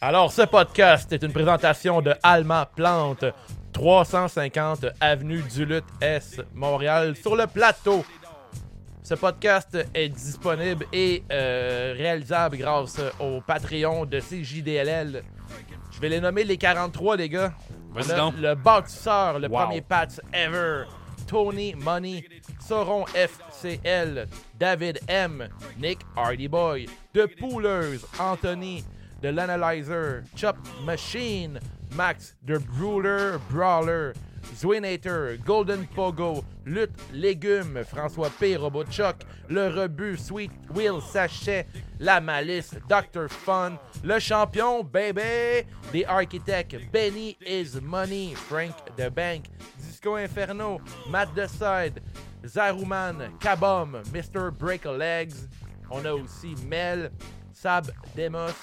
Alors, ce podcast est une présentation de Alma Plante, 350 Avenue du Lutte S, Montréal, sur le plateau. Ce podcast est disponible et euh, réalisable grâce au Patreon de CJDLL. Je vais les nommer les 43, les gars. Vas-y donc. Le boxeur, le Wow. premier Pats ever. Tony Money, Sauron FCL, David M, Nick Hardyboy, The Poolers, Anthony, The L'Analyzer, Chop Machine, Max, The Brawler, Brawler, Zwinator, Golden Pogo, Lutte Légumes, François P, Robot Chuck, Le Rebut, Sweet Will Sachet, La Malice, Dr. Fun, Le Champion, Baby, The Architect, Benny is Money, Frank the Bank, Disco Inferno, Matt Decide, Zaruman, Kabom, Mr. Break a Legs. On a aussi Mel, Sab Demos,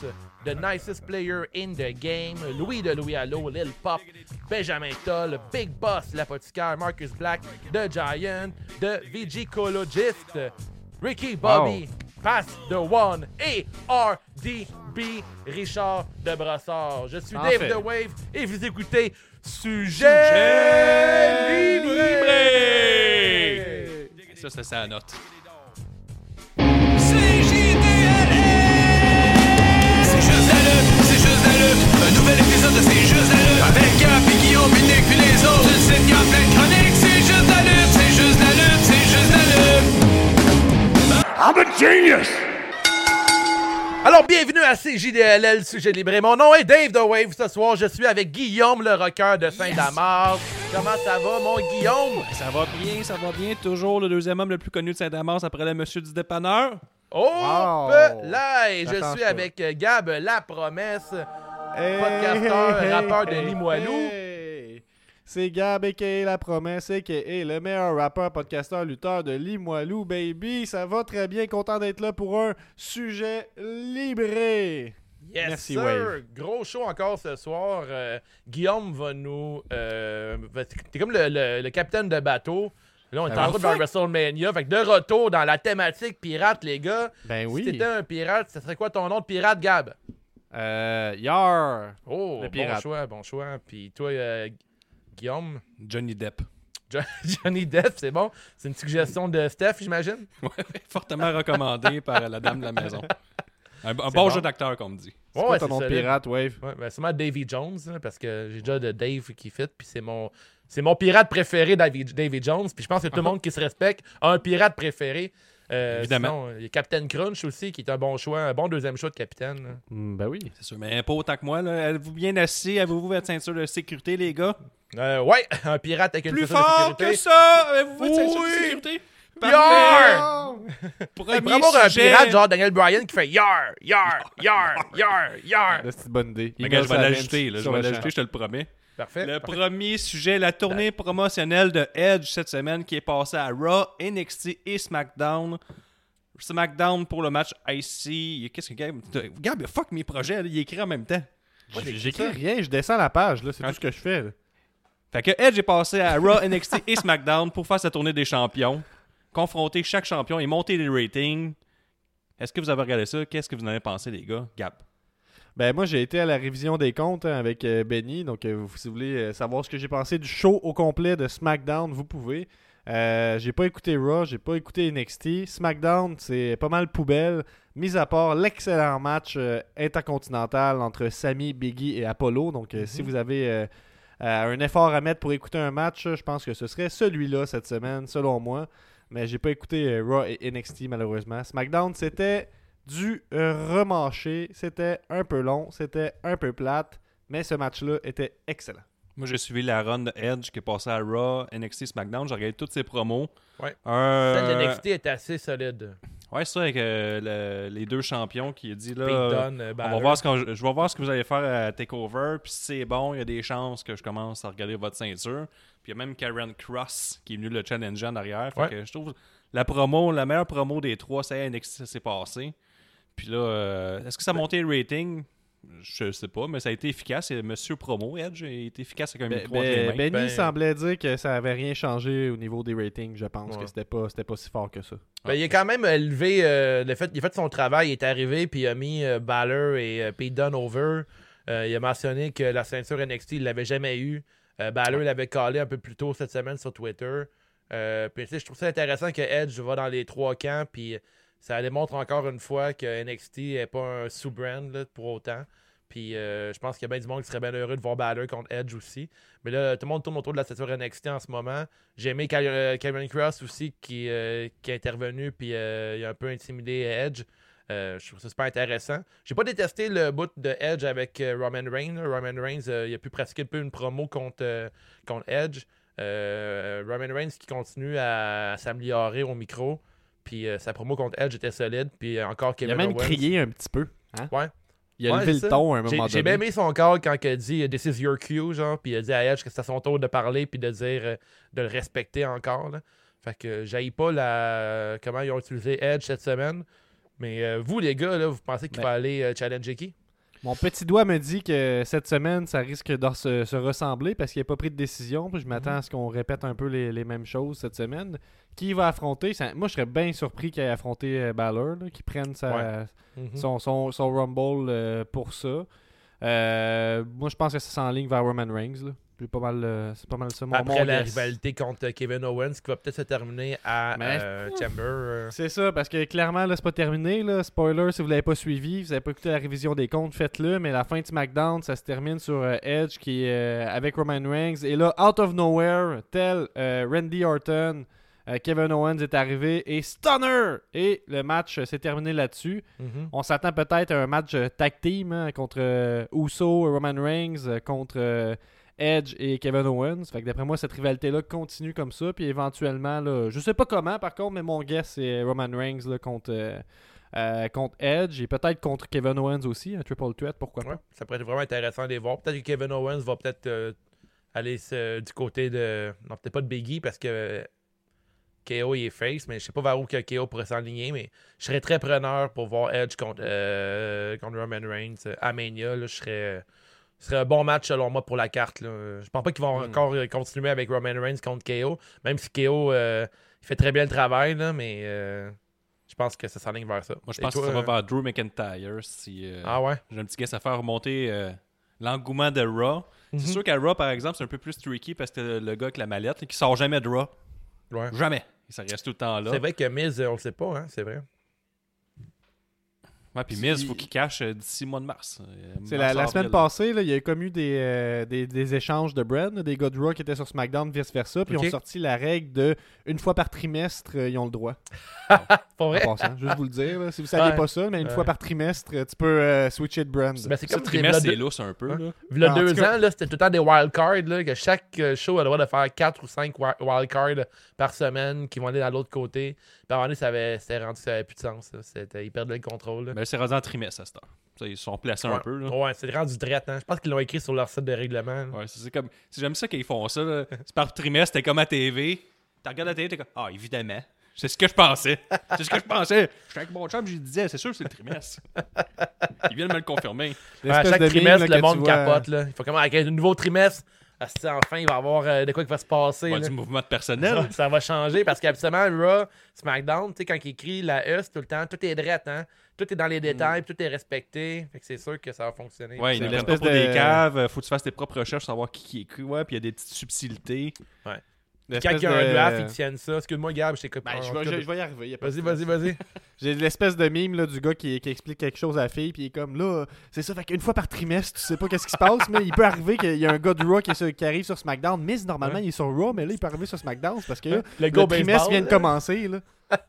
The Nicest Player in the Game, Louis de Louis Allo, Lil Pop, Benjamin Toll, Big Boss, l'apothicaire, Marcus Black, The Giant, The Vigicologist, Ricky Bobby, Pass the One et RDB Richard de Brossard. Je suis En Dave fait. The Wave et vous écoutez Sujet Libré. Ça, c'est sa note. Un nouvel épisode de C'est juste la lutte. Avec Gap et Guillaume, puis Nick, puis les autres. Tu sais qu'il y a plein de chroniques. C'est juste la lutte, c'est juste la lutte, c'est juste la lutte. I'm a genius! Alors, bienvenue à CJDLL Sujet Libré. Mon nom est Dave The Wave. Ce soir, je suis avec Guillaume, le rocker de Saint-Damas. Comment ça va, mon Guillaume? Ça va bien, ça va bien. Toujours le deuxième homme le plus connu de Saint-Damas après le monsieur du dépanneur. Oh, Wow. là! Et je suis avec Gab La Promesse. Hey, Podcasteur, hey, rappeur de Limoilou. C'est Gab a.k.a. La Promesse a.k.a. le meilleur rappeur, podcasteur, lutteur de Limoilou, baby. Ça va très bien, content d'être là pour un sujet libré. Yes, Merci, sir. Wave. Gros show encore ce soir. Euh, Guillaume va nous. Euh, T'es comme le, le- le capitaine de bateau. Là, on est Ben, en route vers WrestleMania. Fait que de retour dans la thématique pirate, les gars. Ben Si oui. t'étais un pirate, ça serait quoi ton nom de pirate, Gab? Euh, yar. Oh, Le bon choix, bon choix. Puis toi, euh, Guillaume, Johnny Depp. Jo- Johnny Depp, c'est bon. C'est une suggestion de Steph, j'imagine? Fortement recommandé par la dame de la maison. Un, un bon, bon. jeu d'acteur, comme dit. C'est quoi Ouais, ton nom de solide. pirate, Wave? Ouais, ben, c'est moi Davy Jones, parce que j'ai déjà de Dave qui fit, puis c'est mon, c'est mon pirate préféré, Davy, Davy Jones. Puis je pense que tout le monde qui se respecte a un pirate préféré. Euh, Évidemment. sinon, il y a Captain Crunch aussi, qui est un bon choix, un bon deuxième choix de capitaine. Hmm, ben oui. C'est sûr, mais pas autant que moi. là. Êtes-vous bien assis? Avez-vous votre ceinture de sécurité, les gars? Euh, ouais, un pirate avec une Plus ceinture de fort sécurité. que ça! Avez-vous votre ceinture de Oui. sécurité? Yar! Premier avoir un sujet. pirate genre Daniel Bryan qui fait yar, yar, yar, yar, yar. Là, C'est une bonne idée. Je vais l'ajouter, je vais l'ajouter, je te le promets. Parfait. Le parfait. premier sujet, la tournée promotionnelle de Edge cette semaine qui est passée à Raw, NXT et SmackDown. SmackDown pour le match IC. Qu'est-ce que Gab... Gab, fuck mes projets, là, il écrit en même temps. J'écris rien, je descends la page, là. C'est tout ce que je fais. là. Fait que Edge est passé à Raw, NXT et SmackDown pour faire sa tournée des champions, confronter chaque champion et monter les ratings. Est-ce que vous avez regardé ça? Qu'est-ce que vous en avez pensé, les gars? Gab. Ben moi j'ai été à la révision des comptes hein, avec euh, Benny, donc euh, si vous voulez euh, savoir ce que j'ai pensé du show au complet de SmackDown, vous pouvez. J'ai pas écouté Raw, j'ai pas écouté NXT. SmackDown c'est pas mal poubelle, mis à part l'excellent match intercontinental entre Sami, Biggie et Apollo. Donc si vous avez un effort à mettre pour écouter un match, je pense que ce serait celui-là cette semaine, selon moi. Mais j'ai pas écouté Raw et NXT malheureusement. SmackDown c'était du euh, remâché. C'était un peu long, c'était un peu plate, mais ce match-là était excellent. Moi, j'ai suivi la run de Edge qui est passée à Raw, NXT, SmackDown. J'ai regardé toutes ses promos. Ouais. Euh, Celle de NXT est assez solide. Ouais, c'est ça, avec euh, le- les deux champions qui a dit là. Euh, on va voir ce qu'on- je vais voir ce que vous allez faire à TakeOver. Puis si c'est bon, il y a des chances que je commence à regarder votre ceinture. Puis il y a même Karen Cross qui est venu le challenger en arrière. Fait Ouais. que je trouve la promo, la meilleure promo des trois, c'est NXT, ça s'est passé. Puis là, euh, est-ce que ça a monté le rating? Je sais pas, mais ça a été efficace. Et Monsieur Promo, Edge, a été efficace avec un Ben- micro ben-. Benny Ben- semblait dire que ça avait rien changé au niveau des ratings, je pense, Ouais. que c'était pas, c'était pas si fort que ça. Ben, il a quand même élevé euh, le fait, il a fait son travail, il est arrivé puis il a mis euh, Balor et euh, Pete Dunne over. Euh, il a mentionné que la ceinture NXT, il l'avait jamais eu. Euh, Balor l'avait collé un peu plus tôt cette semaine sur Twitter. Euh, puis, tu sais, je trouve ça intéressant que Edge va dans les trois camps. Puis ça démontre encore une fois que NXT n'est pas un sous-brand pour autant. Puis euh, je pense qu'il y a bien du monde qui serait bien heureux de voir Balor contre Edge aussi. Mais là, tout le monde tourne autour de la ceinture NXT en ce moment. J'ai aimé Cal- euh, Cameron Cross aussi qui, euh, qui est intervenu puis il a un peu intimidé Edge. Je trouve ça super intéressant. J'ai pas détesté le bout de Edge avec Roman Reigns. Roman Reigns, il a pu pratiquer un peu une promo contre, contre Edge. Roman Reigns qui continue à, s'améliorer au micro. Puis euh, sa promo contre Edge était solide. Puis euh, encore Il Kevin a même Owens. crié un petit peu. hein? Ouais. Il a Ouais, levé le ton à un J'ai moment j'ai donné. bien aimé son call quand il a dit This is your cue, genre, puis il a dit à Edge que c'était son tour de parler, puis de dire euh, de le respecter encore. Là. Fait que j'aille pas la comment ils ont utilisé Edge cette semaine. Mais euh, vous, les gars, là, vous pensez qu'il Ben- va aller euh, challenger qui? Mon petit doigt me dit que cette semaine, ça risque de se, se ressembler parce qu'il n'a pas pris de décision. Puis je m'attends Mhm. à ce qu'on répète un peu les, les mêmes choses cette semaine. Qui va affronter? Ça- Moi, je serais bien surpris qu'il ait affronté euh, Balor, qu'il prenne sa, Mhm. son, son, son Rumble euh, pour ça. Euh, moi, je pense que ça s'enligne vers Roman Reigns. là. J'ai pas mal, euh, c'est pas mal ça. Mon, Après mon la guess. rivalité contre Kevin Owens qui va peut-être se terminer à Mais- euh, Chamber. euh. C'est ça, parce que clairement, là, c'est pas terminé. Là. Spoiler, si vous l'avez pas suivi, vous avez pas écouté la révision des comptes, faites-le. Mais la fin de SmackDown, ça se termine sur euh, Edge qui est euh, avec Roman Reigns. Et là, out of nowhere, tel euh, Randy Orton, euh, Kevin Owens est arrivé et Stunner! Et le match euh, s'est terminé là-dessus. Mhm. On s'attend peut-être à un match euh, tag team hein, contre euh, Uso, Roman Reigns, euh, contre euh, Edge et Kevin Owens. Fait que d'après moi, cette rivalité-là continue comme ça. Puis éventuellement, là, je sais pas comment par contre, mais mon guess c'est Roman Reigns contre, euh, euh, contre Edge et peut-être contre Kevin Owens aussi, un triple threat, pourquoi pas. ça pourrait être vraiment intéressant de les voir. Peut-être que Kevin Owens va peut-être euh, aller du côté de. Non, peut-être pas de Biggie parce que KO il est face, mais je sais pas vers où que KO pourrait s'enligner, mais je serais très preneur pour voir Edge contre, contre Roman Reigns à Mania. Là, je serais. Ce serait un bon match selon moi pour la carte. Là. Je pense pas qu'ils vont Mm. encore euh, continuer avec Roman Reigns contre KO. Même si KO euh, il fait très bien le travail, là, mais euh, je pense que ça s'enligne vers ça. Moi, je pense toi, que ça va vers Drew McIntyre. Si, euh, Ah ouais? J'ai un petit guess à faire remonter l'engouement de Raw. Mhm. C'est sûr qu'à Raw, par exemple, c'est un peu plus tricky parce que le, le gars avec la mallette qui sort jamais de Raw. Ouais. Jamais. Ça reste tout le temps là. C'est vrai que Miz, on le sait pas, hein, c'est vrai. Ouais, puis Miz, il faut qu'il cache euh, d'ici le mois de mars. Euh, C'est la, la semaine passée, là, il y a comme eu des, euh, des, des échanges de brand, des gars de Raw qui étaient sur SmackDown, vice-versa, puis ils ont sorti la règle de une fois par trimestre, euh, ils ont le droit. Pour vrai? Passant, juste vous le dire. là. Si vous saviez Ouais. pas ça, mais une Ouais. fois par trimestre, tu peux euh, switcher de brand. Ben, c'est Ça, comme trimestre, c'est lousse un peu. Hein? Là. V'là En deux cas- ans, là, c'était tout le temps des wildcards, là, que chaque show a le droit de faire 4 ou 5 wildcards par semaine qui vont aller dans l'autre côté. Puis à un moment donné, ça avait, c'était rendu, ça avait plus de sens. ils perdaient le contrôle. là. Ben, c'est rendu en trimestre à cette heure. Ça, ils se sont placés un peu. Là. Ouais, c'est rendu drette. Hein. Je pense qu'ils l'ont écrit sur leur site de règlement. là. Ouais, c'est comme. c'est- J'aime ça qu'ils font ça. C'est par trimestre, t'es comme à TV. Tu regardes la télé, t'es comme. Ah, évidemment. C'est ce que je pensais. C'est ce que je pensais. J'étais avec mon chum, je lui disais, c'est sûr que c'est le trimestre. Ils viennent me le confirmer. Ouais, à L'espèce chaque trimestre, le là, monde vois- capote. Là. Il faut comment, avec un nouveau trimestre, asti, enfin, il va y avoir euh, de quoi qui va se passer. Ouais, là. du mouvement de personnel. ça va changer parce qu'habituellement, Raw, SmackDown, tu sais, quand il écrit la E, tout le temps, tout est drette, hein. Tout est dans les détails, tout est respecté. Fait que c'est sûr que ça va fonctionner. Ouais, prennent l'espèce pas pour des de- caves. Faut que tu fasses tes propres recherches pour savoir qui qui écrit. Ouais, puis il y a des petites subtilités. Quand il y a un de- draft, ils tiennent ça. Excuse-moi, Gab, je t'écoute. Ben, en je, vais, je- y arriver. de Vas-y, vas-y, vas-y. J'ai l'espèce de mime là, du gars qui, qui explique quelque chose à la fille, puis il est comme là, c'est ça, fait qu'une fois par trimestre, tu sais pas qu'est-ce qui se passe, mais il peut arriver qu'il y a un gars de Raw qui, arrive sur SmackDown. Miz, normalement, Ouais. il est sur Raw, mais là, il peut arriver sur SmackDown, parce que là, Le trimestre baseball, vient de commencer. Là.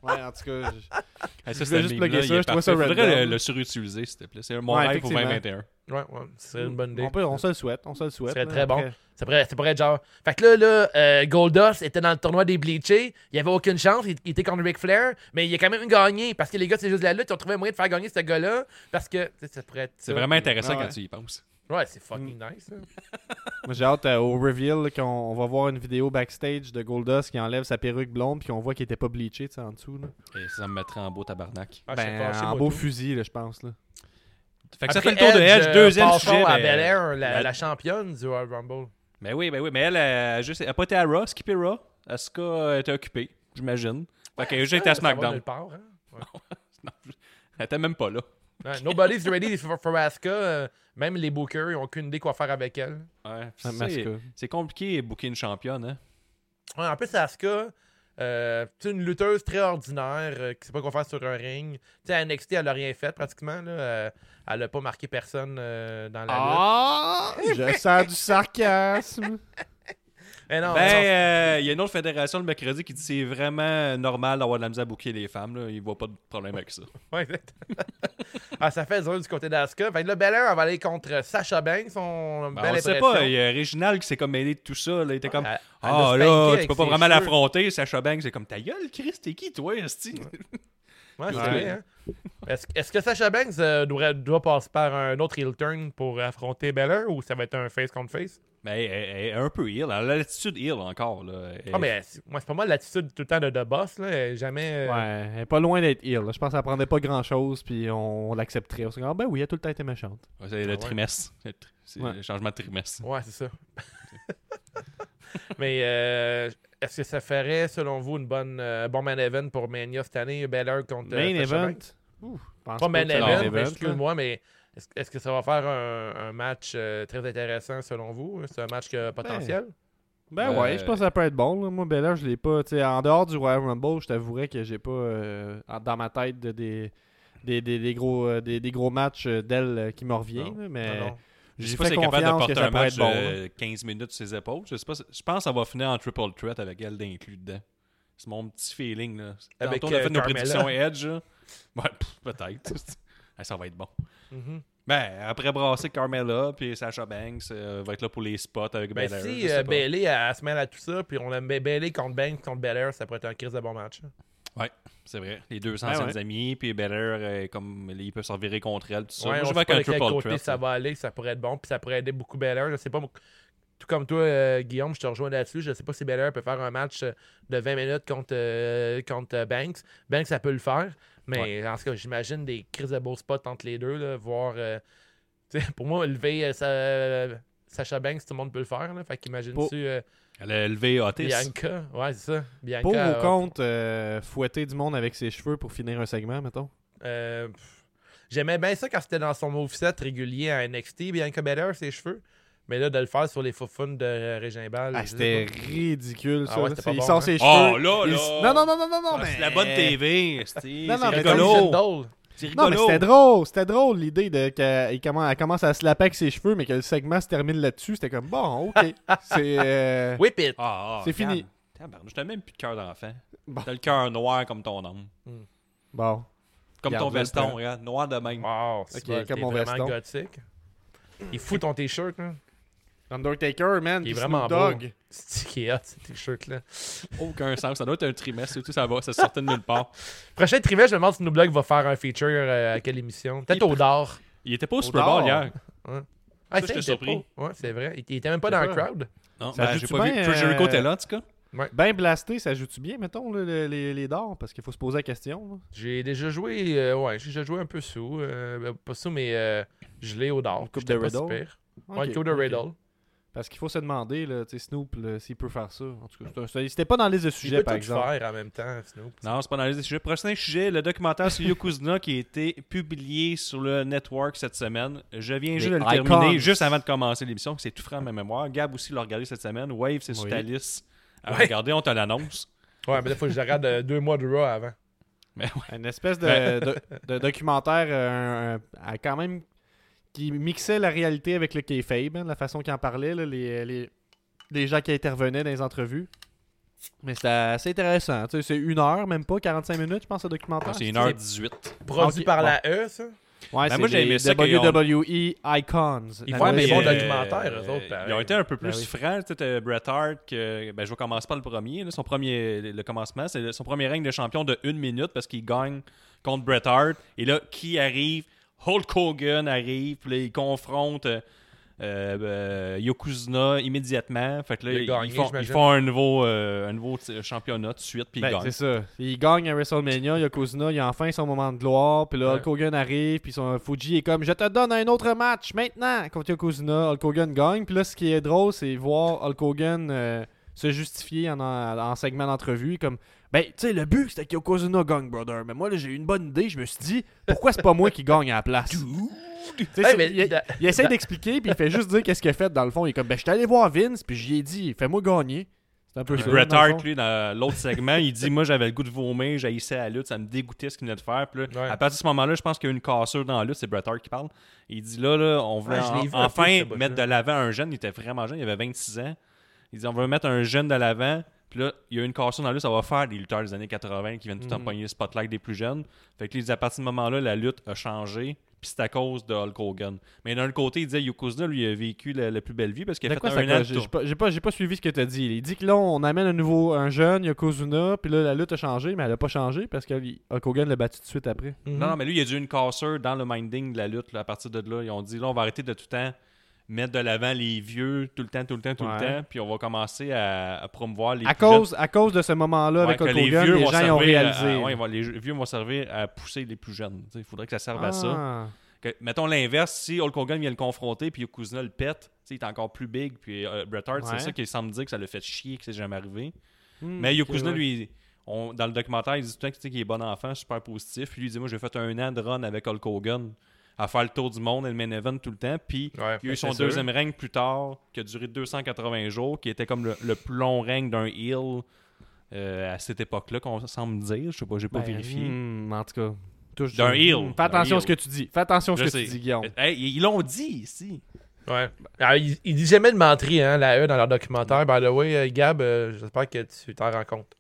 Ouais, en tout cas, je- Hey, Je voulais juste plugger ça, je trouvais ça random. le, le surutiliser, s'il te plaît. C'est mon Ouais, rêve pour effectivement. 2021. Ouais, ouais, ce serait une bonne idée. on, peut, on se le souhaite, on se le souhaite. serait là. très bon. Après- Ça pourrait, ça pourrait être genre. Fait que là, là euh, Goldust était dans le tournoi des Bleachés. Il avait aucune chance. Il, il était contre Ric Flair. Mais il a quand même gagné. Parce que les gars, c'est juste la lutte. Ils ont trouvé un moyen de faire gagner ce gars-là. Parce que tu sais, ça pourrait être. C'est vraiment intéressant Ah ouais. quand tu y penses. Ouais, c'est fucking nice. hein. Moi, j'ai hâte euh, au reveal qu'on on va voir une vidéo backstage de Goldust qui enlève sa perruque blonde, puis on voit qu'il était pas bleaché en dessous. Là. Et ça me mettrait en beau tabarnak. Ah, ben, pas, en beau tout. fusil, je pense. Là. Fait que ça fait le tour de Edge. euh, Deuxième sujet. à ben- Belair, la, la- la championne du Royal Rumble. Ben oui, ben oui, mais elle a, juste, elle a pas été à Raw, skippé Raw. Asuka était occupée, j'imagine. Fait qu'elle a juste été à SmackDown. part, hein. Ouais. Elle était même pas là. Ouais, Nobody's ready for, for Asuka. Même les bookers, ils ont aucune idée quoi faire avec elle. Ouais, Ah, c'est- compliqué de booker une championne, hein. Ouais, en plus, Asuka, euh, c'est une lutteuse très ordinaire euh, qui sait pas quoi faire sur un ring. Tu sais, à NXT, elle a rien fait pratiquement. Là. Euh, elle a pas marqué personne euh, dans la lutte. Ah! Je sens du sarcasme. Eh non, Ben, euh, il y a une autre fédération le mercredi qui dit que c'est vraiment normal d'avoir de la misère à booker les femmes. Là. Ils voient pas de problème avec ça. Ouais, ah, ça fait dur du côté d'Asuka. Fait que là, Belair, elle va aller contre Sasha Banks. On, Ben, belle on sait pas, il y a Réginal qui s'est comme mêlé de tout ça. Là. Il était comme Ah a spanké là, tu peux pas vraiment l'affronter. Sacha Banks, c'est comme ta gueule, Chris, t'es qui toi, Esti? Ouais, c'est Ouais. vrai, hein. Est-ce que Sasha Banks euh, doit, doit passer par un autre heel turn pour affronter Belair ou ça va être un face contre face? Ben, elle, elle- elle est un peu heal. Elle a l'attitude heal encore. Là. Elle- Ah, mais c'est- moi, c'est pas mal l'attitude tout le temps de, de boss. Là. Elle Jamais. euh, Ouais, elle est pas loin d'être ill. Je pense qu'elle prendrait pas grand chose, puis on, on l'accepterait. On se dit, ah ben oui, elle a tout le temps été méchante. Ouais, c'est le Ah ouais. trimestre. C'est- Ouais. le changement de trimestre. Ouais, c'est ça. Mais euh, est-ce que ça ferait, selon vous, une bonne euh, bon main event pour Mania cette année, Belair contre euh, Main Sasha event? Pense Pas main event, excuse-moi, mais est-ce que ça va faire un, un match euh, très intéressant selon vous? C'est un match qui a potentiel? Ben Euh, ouais, je pense que ça peut être bon. là. Moi, Bella, je l'ai pas. tu sais, en dehors du Royal Rumble, je t'avouerais que j'ai pas euh, dans ma tête de- des, des, des, des gros, euh, des, des gros matchs euh, d'elle euh, qui me reviennent. Non. là, Mais Non, non. Je sais pas si elle est capable de porter ça un match être bon. là. de 15 minutes sur ses épaules. Je, sais pas, je pense que ça va finir en triple threat avec elle d'inclus dedans. C'est mon petit feeling. Là. Avec, on a euh, fait nos Carmella. prédictions Edge. là. Ouais, peut-être. Ah, ça va être bon. Mhm. Ben, après brasser Carmella, puis Sasha Banks euh, va être là pour les spots avec Ben, Belair. si euh. Bailey se mêle à tout ça, puis on a Ba- Bailey contre Banks contre Belair, ça pourrait être un crise de bon match. C'est vrai. Les deux anciennes ouais. amies, puis Belair, euh, comme ils peuvent s'en virer contre elle, tout ça. Ouais, Moi, on je sait vais avec pas un de quel triple côté threat. ça va aller, ça pourrait être bon, puis ça pourrait aider beaucoup Belair. Je sais pas, tout comme toi, euh, Guillaume, je te rejoins là-dessus. Je sais pas si Belair peut faire un match de 20 minutes contre, euh, contre Banks. Banks, ça peut le faire, mais en tout cas, j'imagine des crises de beaux spots entre les deux, là, voir. euh, pour moi, lever euh, sa- Sacha Banks, tout le monde peut le faire. Là, fait qu'imagine-tu Pour- euh, Elle a élevé Otis. Bianca. Ouais, c'est ça. Bianca. Pour ou euh, contre euh, fouetter du monde avec ses cheveux pour finir un segment, mettons? J'aimais bien ça quand c'était dans son moveset régulier à NXT, Bianca Belair, ses cheveux. Mais là, de le faire sur les faufounes de euh, Régimbal. Ah, je c'était ridicule, ça. Ah ouais, pas il bon, sort hein. ses Oh, cheveux. là, il- là. Non, non, non, non, non, non, Ah, mais... C'est la bonne TV. C'est Non, non, mais rigolo. Non, mais c'était drôle. C'était drôle l'idée de qu'elle commence, à se laper avec ses cheveux, mais que le segment se termine là-dessus. C'était comme, bon, ok. C'est... euh, Whip it. Ah, ah, C'est fini. Tabarnak, T'as même plus de cœur d'enfant. Bon. T'as le cœur noir comme ton homme. Bon. Comme ton veston, regarde. Noir de même. Wow, c'est Ok, bon, comme mon veston. gothique. Il fout ton t-shirt, là. Undertaker, man. Il est vraiment Dogg. C'est qui est hot, ce t-shirt-là. Aucun sens. Ça doit être un trimestre et tout. Ça va. Ça sortait de nulle part. Prochain trimestre, je me demande si Nooblog va faire un feature euh, à quelle émission. Peut-être au d'or. Il était pas au Au Super Bowl dard. hier. Ah, Ça, c'est j'étais surpris. Ouais, c'est vrai. Il, il était même pas dans le crowd. Non, Ça ben, j'ai pas vu. bien, Jericho euh, était là, en tout cas. Ben blasté, ça joue-tu bien, mettons, là, les, les dards? Parce qu'il faut se poser la question. J'ai déjà joué, euh, ouais, j'ai déjà joué un peu sous. euh, pas sous, mais euh, je l'ai au. Une coupe de pas si Riddle? Ouais, coupe de. Riddle. Parce qu'il faut se demander, là, tu sais, Snoop, s'il peut faire ça. En tout cas, c'était pas dans la liste de Il sujets, peut par tout exemple. faire en même temps, Snoop. Non, c'est pas dans les sujets. Prochain sujet, le documentaire sur Yokozuna qui a été publié sur le network cette semaine. Je viens juste de le Icons. terminer juste avant de commencer l'émission, que c'est tout frais à ma mémoire. Gab aussi l'a regardé cette semaine. Wave, c'est sur Oui. ta liste. À Ouais. regarder, on te l'annonce. Ouais, mais des fois, je regarde euh, deux mois de Raw avant. Une espèce de, Ben. de- de documentaire euh, un- un- à quand même qui mixait la réalité avec le kayfabe, hein, la façon qu'il en parlait, là, les, les, les gens qui intervenaient dans les entrevues. Mais c'était assez intéressant. tu sais, C'est une heure, même pas 45 minutes, je pense, ce documentaire. c'est 1h18. Produit Ok, par bon. la E, ça? Ouais, Ben, c'est moi, j'ai aimé ça qu'ils ont- WWE Icons. Ils font des bons euh, documentaires, eux autres, pareil. Ils ont été un peu plus Ben oui. francs. T'as Bret Hart, que, ben, je vais commencer par le premier. là. son premier, le commencement, c'est son premier règne de champion de une minute parce qu'il gagne contre Bret Hart. Et là, qui arrive Hulk Hogan arrive, puis là, il confronte euh, euh, Yokozuna immédiatement. Fait que là, Il ils, gagné, font, ils j'imagine. font un nouveau, euh, un nouveau championnat tout de suite, puis Ben, ils gagnent. c'est ça. Il gagne à WrestleMania, Yokozuna, il a enfin son moment de gloire, puis là, Ouais. Hulk Hogan arrive, puis son Fuji est comme Je te donne un autre match maintenant contre Yokozuna. Hulk Hogan gagne, puis là, ce qui est drôle, c'est voir Hulk Hogan euh, se justifier en, en, en segment d'entrevue, comme Ben, tu sais, le but, c'était que Yokozuna gagne, brother. Mais moi, là, j'ai eu une bonne idée. Je me suis dit, pourquoi c'est pas moi qui gagne à la place? Hey, mais il, da- il essaie d'expliquer, puis il fait juste dire qu'est-ce qu'il a fait dans le fond. Il est comme, ben, je suis allé voir Vince, puis j'y ai dit, fais-moi gagner. C'est un peu ça. Bret Hart, lui, dans l'autre segment, il dit Moi, j'avais le goût de vomir, j'haïssais la lutte, ça me dégoûtait ce qu'il venait de faire. Puis là, Ouais. à partir de ce moment-là, je pense qu'il y a eu une cassure dans la lutte, c'est Bret Hart qui parle. Il dit Là, là on voulait Ouais, en- enfin mettre de l'avant un jeune. Il était vraiment jeune, il avait 26 ans. Il dit On veut mettre un jeune de l'avant. Puis là, il y a une cassure dans la lutte, ça va faire des lutteurs des années 80 qui viennent tout temps Mhm. le spotlight des plus jeunes. Fait que là, à partir de ce moment-là, la lutte a changé. Puis c'est à cause de Hulk Hogan. Mais d'un côté, il disait Yokozuna, lui, a vécu la, la plus belle vie parce qu'il a fait quoi un an J'ai pas, suivi ce que t'as dit. Il dit que là, on amène un nouveau, un jeune, Yokozuna, puis là, la lutte a changé, mais elle a pas changé parce que Hulk Hogan l'a battu tout de suite après. Non, non, mais lui, il a dû une cassure dans le minding de la lutte. là, à partir de là, ils ont dit là, on va arrêter de tout le temps mettre de l'avant les vieux, tout le temps, tout le temps, tout Ouais. le temps, puis on va commencer à, à promouvoir les À plus jeunes. cause, à cause de ce moment-là Ouais, avec Hulk Hogan, les, gens ont servir à- réalisé. à- ouais, ils vont- les vieux vont servir à pousser les plus jeunes. Il faudrait que ça serve à ça. Ah. Que- mettons l'inverse, si Hulk Hogan vient le confronter puis Yokozuna le pète, il est encore plus big, puis euh, Bret Hart, c'est ça qui semble dire que ça le fait chier, que c'est jamais arrivé. Hmm, Mais ok, Yokozuna, lui, on- dans le documentaire, il dit tout le temps qu'il est bon enfant, super positif. Puis lui, il dit Moi, j'ai fait un an de run avec Hulk Hogan à faire le tour du monde et le main event tout le temps. Puis Ouais, il y a eu c'est son deuxième règne plus tard, qui a duré 280 jours, qui était comme le, le plus long règne d'un heel euh, à cette époque-là, qu'on semble dire. Je sais pas, j'ai pas Ben, vérifié. hmm, en tout cas. D'un heel. Fais attention à ce que tu dis. Fais attention à ce Je que sais. tu dis, Guillaume. Hey, ils l'ont dit ici. Ouais. Alors, il, il dit jamais de menterie, hein, la E dans leur documentaire. By the way, euh, Gab, euh, j'espère que tu t'en rends compte.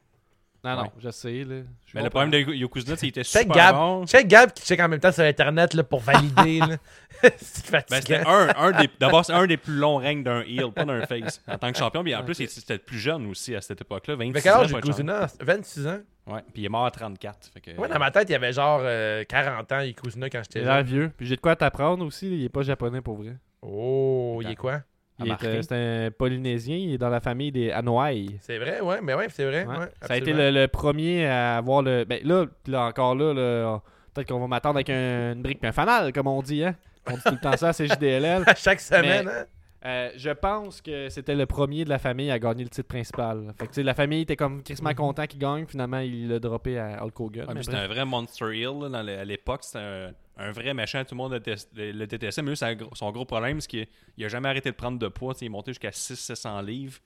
Non, non, Ouais. je sais. Là. Je Mais le problème de Yokozuna, c'est qu'il était Check super Gab. bon. Check Gab qui check en même temps sur Internet là, pour valider. c'est Ben, fatigant. un, un des, d'abord, c'est un des plus longs règnes d'un heel, pas d'un face, en tant que champion. Puis en plus, il- c'était le plus jeune aussi à cette époque-là. 26 Mais quel âge ans, pas de Yokozuna 26 ans? Ouais, puis il est mort à 34. Fait que, Ouais, dans ma tête, il y avait genre euh, 40 ans, Yokozuna, quand Il j'étais a l'air là. vieux. Puis j'ai de quoi t'apprendre aussi. Il est pas japonais pour vrai. Oh, il est quoi? Euh, c'est un Polynésien. Il est dans la famille des Anoa'i. C'est vrai, ouais, mais ouais, c'est vrai. Ouais. ouais, ça a été le, le premier à avoir le. Ben là, là encore là, là, peut-être qu'on va m'attendre avec un- une brique et un fanal, comme on dit. Hein? On dit tout le temps ça à CJDLL. À chaque semaine, Mais- hein. Euh, je pense que c'était le premier de la famille à gagner le titre principal. Fait que, tu sais, la famille était comme crissement content qu'il gagne. Finalement, il l'a droppé à Hulk Hogan. C'était un vrai Monster Hill là, dans le- à l'époque. C'était un, un vrai méchant. Tout le monde le, détest- le- le détestait. Mais lui, son gros problème, c'est qu'il il a jamais arrêté de prendre de poids. Il est monté jusqu'à 600-700 livres.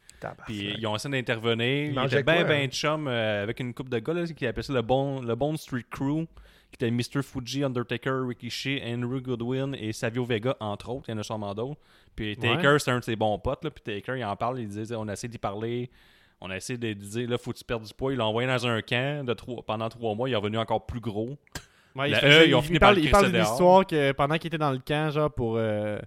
Puis ils ont essayé d'intervenir. Il mangeait était bien, quoi, bien hein? chum euh, avec une coupe de gars là, qui appelait ça le Bone, le Bone Street Crew. Qui était Mr. Fuji, Undertaker, Rikishi, Henry Goodwin et Savio Vega, entre autres. Il y en a sûrement d'autres. Puis Taker, Ouais. c'est un de ses bons potes. Là. Puis Taker, il en parle. Il disait on a essayé d'y parler. On a essayé de dire là, faut que tu perdes du poids. Il l'a envoyé dans un camp de trois- pendant trois mois. Il est revenu encore plus gros. Ouais, il, La faisait- E, ils ont il fini parle, par le il parle crisser d'une histoire que pendant qu'il était dans le camp, genre pour euh,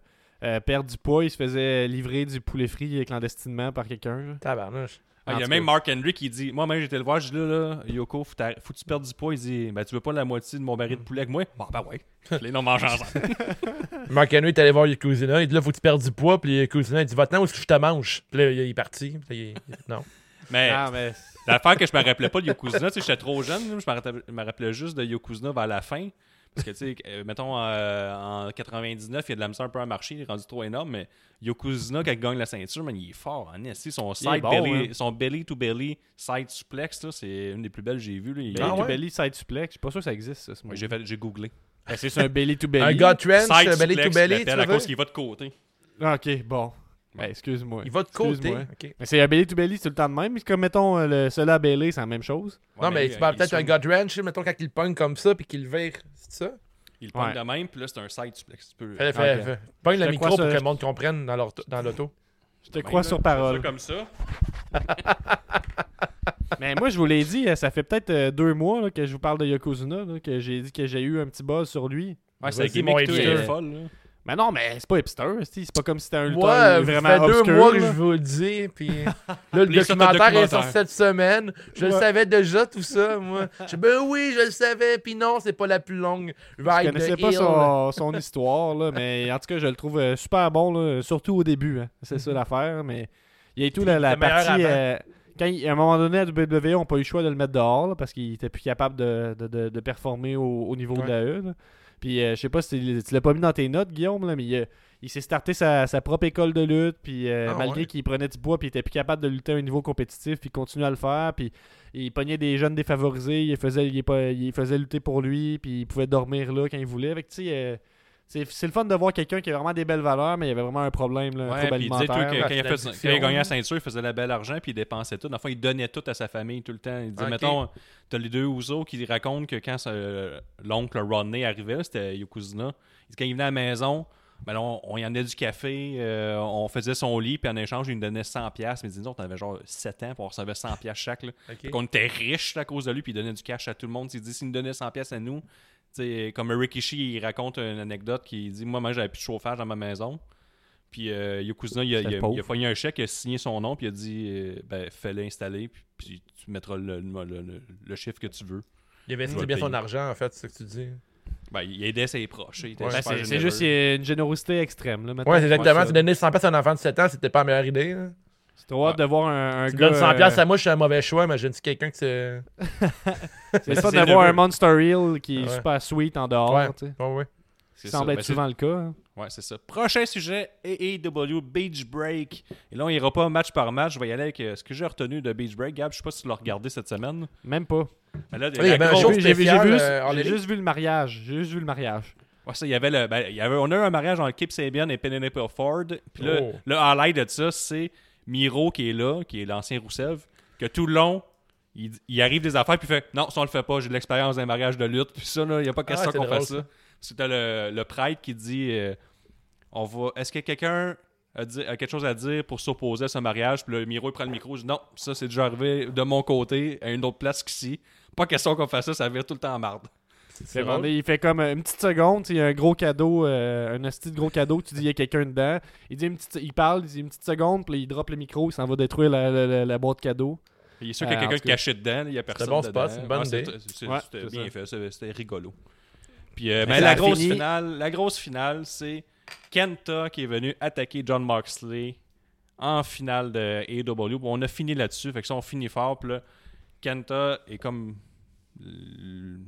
euh, perdre du poids, il se faisait livrer du poulet frit clandestinement par quelqu'un. Tabarnouche. Ah, il y a même. Mark Henry qui dit Moi-même, j'étais le voir, je dis là, là Yoko, faut, que tu perdes du poids. Il dit Ben, tu veux pas la moitié de mon baril de poulet avec moi? Bon, ben ouais. Les noms mangent ensemble. Mark Henry est allé voir Yokozuna. Il dit là, faut que tu perdes du poids. Puis Yokozuna, il dit va-t'en où est-ce que je te mange? Puis là, il est parti. Puis il- Non. Mais Ah, mais l'affaire que je me rappelais pas de Yokozuna, tu sais, j'étais trop jeune, je me rappelais, je me rappelais juste de Yokozuna vers la fin. Parce que, tu sais, euh, mettons, euh, en 99, il y a de la misère un peu à marcher, il est rendu trop énorme, mais Yokozuna, quand il gagne la ceinture, man, il est fort. Hein, son, side bon, belly, hein. son belly to belly side suplex, là, c'est une des plus belles que j'ai vues. là. Il- belly Ah to ouais? belly side suplex, je suis pas sûr que ça existe. Ça, mot. j'ai, googlé. Ben, c'est un belly to belly. Un gars trench, Side belly to belly, l'appelle à cause qu'il va de côté. Ah, ok, bon. Ben, excuse-moi. Il va de côté. Excuse-moi. Ok. Mais c'est un belly to belly, c'est tout le temps de même. Mais comme, mettons, euh, le celui à belly, c'est la même chose. Non, mais tu parles peut-être un swing. gut wrench, mettons, quand il le pogne comme ça, puis qu'il vire. C'est ça? Il le pogne Ouais. de même, puis là, c'est un side suplex. Tu peux... Fais, fais, Ok. fais. Pogne le micro pour que le monde comprenne dans leur- dans l'auto. Je te crois là, sur parole. comme ça. Mais moi, je vous l'ai dit, euh, ça fait peut-être euh, deux mois là, que je vous parle de Yokozuna, là, que j'ai dit que j'ai eu un petit buzz sur lui. Ouais, c'est gimmick folle. Mais non, mais c'est pas hipster, c'est c'est pas comme si c'était un lutteur Moi, vraiment ça fait deux obscur, mois que là. je vous le dis, puis là, le documentaire est sorti cette semaine. Je le Ouais. savais déjà, tout ça, moi. Je ben oui, je le savais, puis non, c'est pas la plus longue Je ride connaissais de pas son, son histoire, là, mais en tout cas, je le trouve euh, super bon, là, surtout au début. hein. C'est ça l'affaire, mais il y a tout la, partie... euh, quand il- à un moment donné, à WWE, on n'a pas eu le choix de le mettre dehors là, parce qu'il était plus capable de, de, de- de performer au, au niveau de Ouais. la E. Puis euh, je sais pas si tu l'as pas mis dans tes notes, Guillaume, là, mais il, a- il s'est starté sa, sa propre école de lutte. Puis euh, Ah, malgré ouais. qu'il prenait du poids, puis il était plus capable de lutter à un niveau compétitif, puis il continue à le faire. Puis il pognait des jeunes défavorisés, il faisait, il, pas- il faisait lutter pour lui, puis il pouvait dormir là quand il voulait. Fait que, tu sais, euh, c'est c'est le fun de voir quelqu'un qui a vraiment des belles valeurs, mais il y avait vraiment un problème, là, un Ouais, trouble puis il disait tout alimentaire. que quand, il a la fait- quand il a gagné la ceinture, il faisait la belle argent puis il dépensait tout. Dans le fond, il donnait tout à sa famille tout le temps. Il disait, Ok. mettons, t'as les deux Ouzo qui racontent que quand euh, l'oncle Rodney arrivait, c'était Yokozuna, il dit, quand il venait à la maison, ben là, on, on y amenait du café, euh, on faisait son lit, puis en échange, il nous donnait 100$. piastres. Mais disons, on avait genre 7 ans, puis on recevait 100$ piastres chaque. Là. Qu'on était riches à cause de lui, puis il donnait du cash à tout le monde. Il dit, s'il nous donnait 100$ piastres à nous, tu sais, comme Rikishi, il raconte une anecdote qui dit Moi, moi j'avais plus de chauffage dans ma maison. Puis euh, Yokozuna, il a, il, a, il a un chèque, il a signé son nom, puis il a dit euh, ben, Fais-le installer, puis, puis tu mettras le, le, le- le chiffre que tu veux. Il investit bien son argent, en fait, c'est ce que tu dis. Ben, il aidait ses proches. Ouais, Ben, c'est juste une générosité extrême. Là. Ouais, exactement. Ouais, Tu donnais 100$ à un enfant de 7 ans, c'était pas la meilleure idée. là. C'est trop hâte de voir un, un Tu gars. donnes 100$ euh, à moi, je suis un mauvais choix, mais je ne suis quelqu'un que c'est. C'est c'est d'avoir un Monster Reel qui est super sweet en dehors. Ouais. tu sais. Ouais, C'est semble ça. être Ben, souvent le cas. hein. Ouais, c'est ça. Prochain sujet, AEW Beach Break. Et là, on ira pas match par match. Je vais y aller avec euh, ce que j'ai retenu de Beach Break. Gab, je sais pas si tu l'as regardé cette semaine. Même pas. Mais là, Oui, show J'ai vu- euh, juste vu le mariage. J'ai juste vu le mariage. Ouais, ça, il y avait le. ben, il y avait, on a eu un mariage entre Kip Sabian et Penelope Ford. Puis là, Oh. le highlight de ça, c'est Miro qui est là, qui est l'ancien Rousseff, que tout le long, il, il arrive des affaires, puis il fait Non, ça on le fait pas, j'ai de l'expérience d'un mariage de lutte. Puis ça, là, il n'y a pas question Ah, c'est qu'on fasse ça. C'était le, le prêtre qui dit euh, On va. Est-ce que quelqu'un a, a quelque chose à dire pour s'opposer à ce mariage? Puis le Miro, il prend le micro, il dit Non, ça c'est déjà arrivé de mon côté, à une autre place qu'ici. Pas question qu'on fasse ça, ça vire tout le temps en marde. C'est il fait comme euh, une petite seconde, il y a un gros cadeau, euh, un asti de gros cadeau, tu dis il y a quelqu'un dedans. Il dit une petite, il parle, il dit une petite seconde, puis il drop le micro, il s'en va détruire la, la- la- la boîte cadeau. Il est sûr qu'il y a Euh, quelqu'un caché dedans, il y a personne. bon dedans. spot, c'est une bonne idée. C'était c'est- Ouais, c'est bien ça. fait, c'était rigolo. Puis euh, Mais la grosse fini- finale, la grosse finale, c'est Kenta qui est venu attaquer John Moxley en finale de AEW. Bon, on a fini là-dessus, fait que ça on finit fort. Puis là, Kenta est comme l-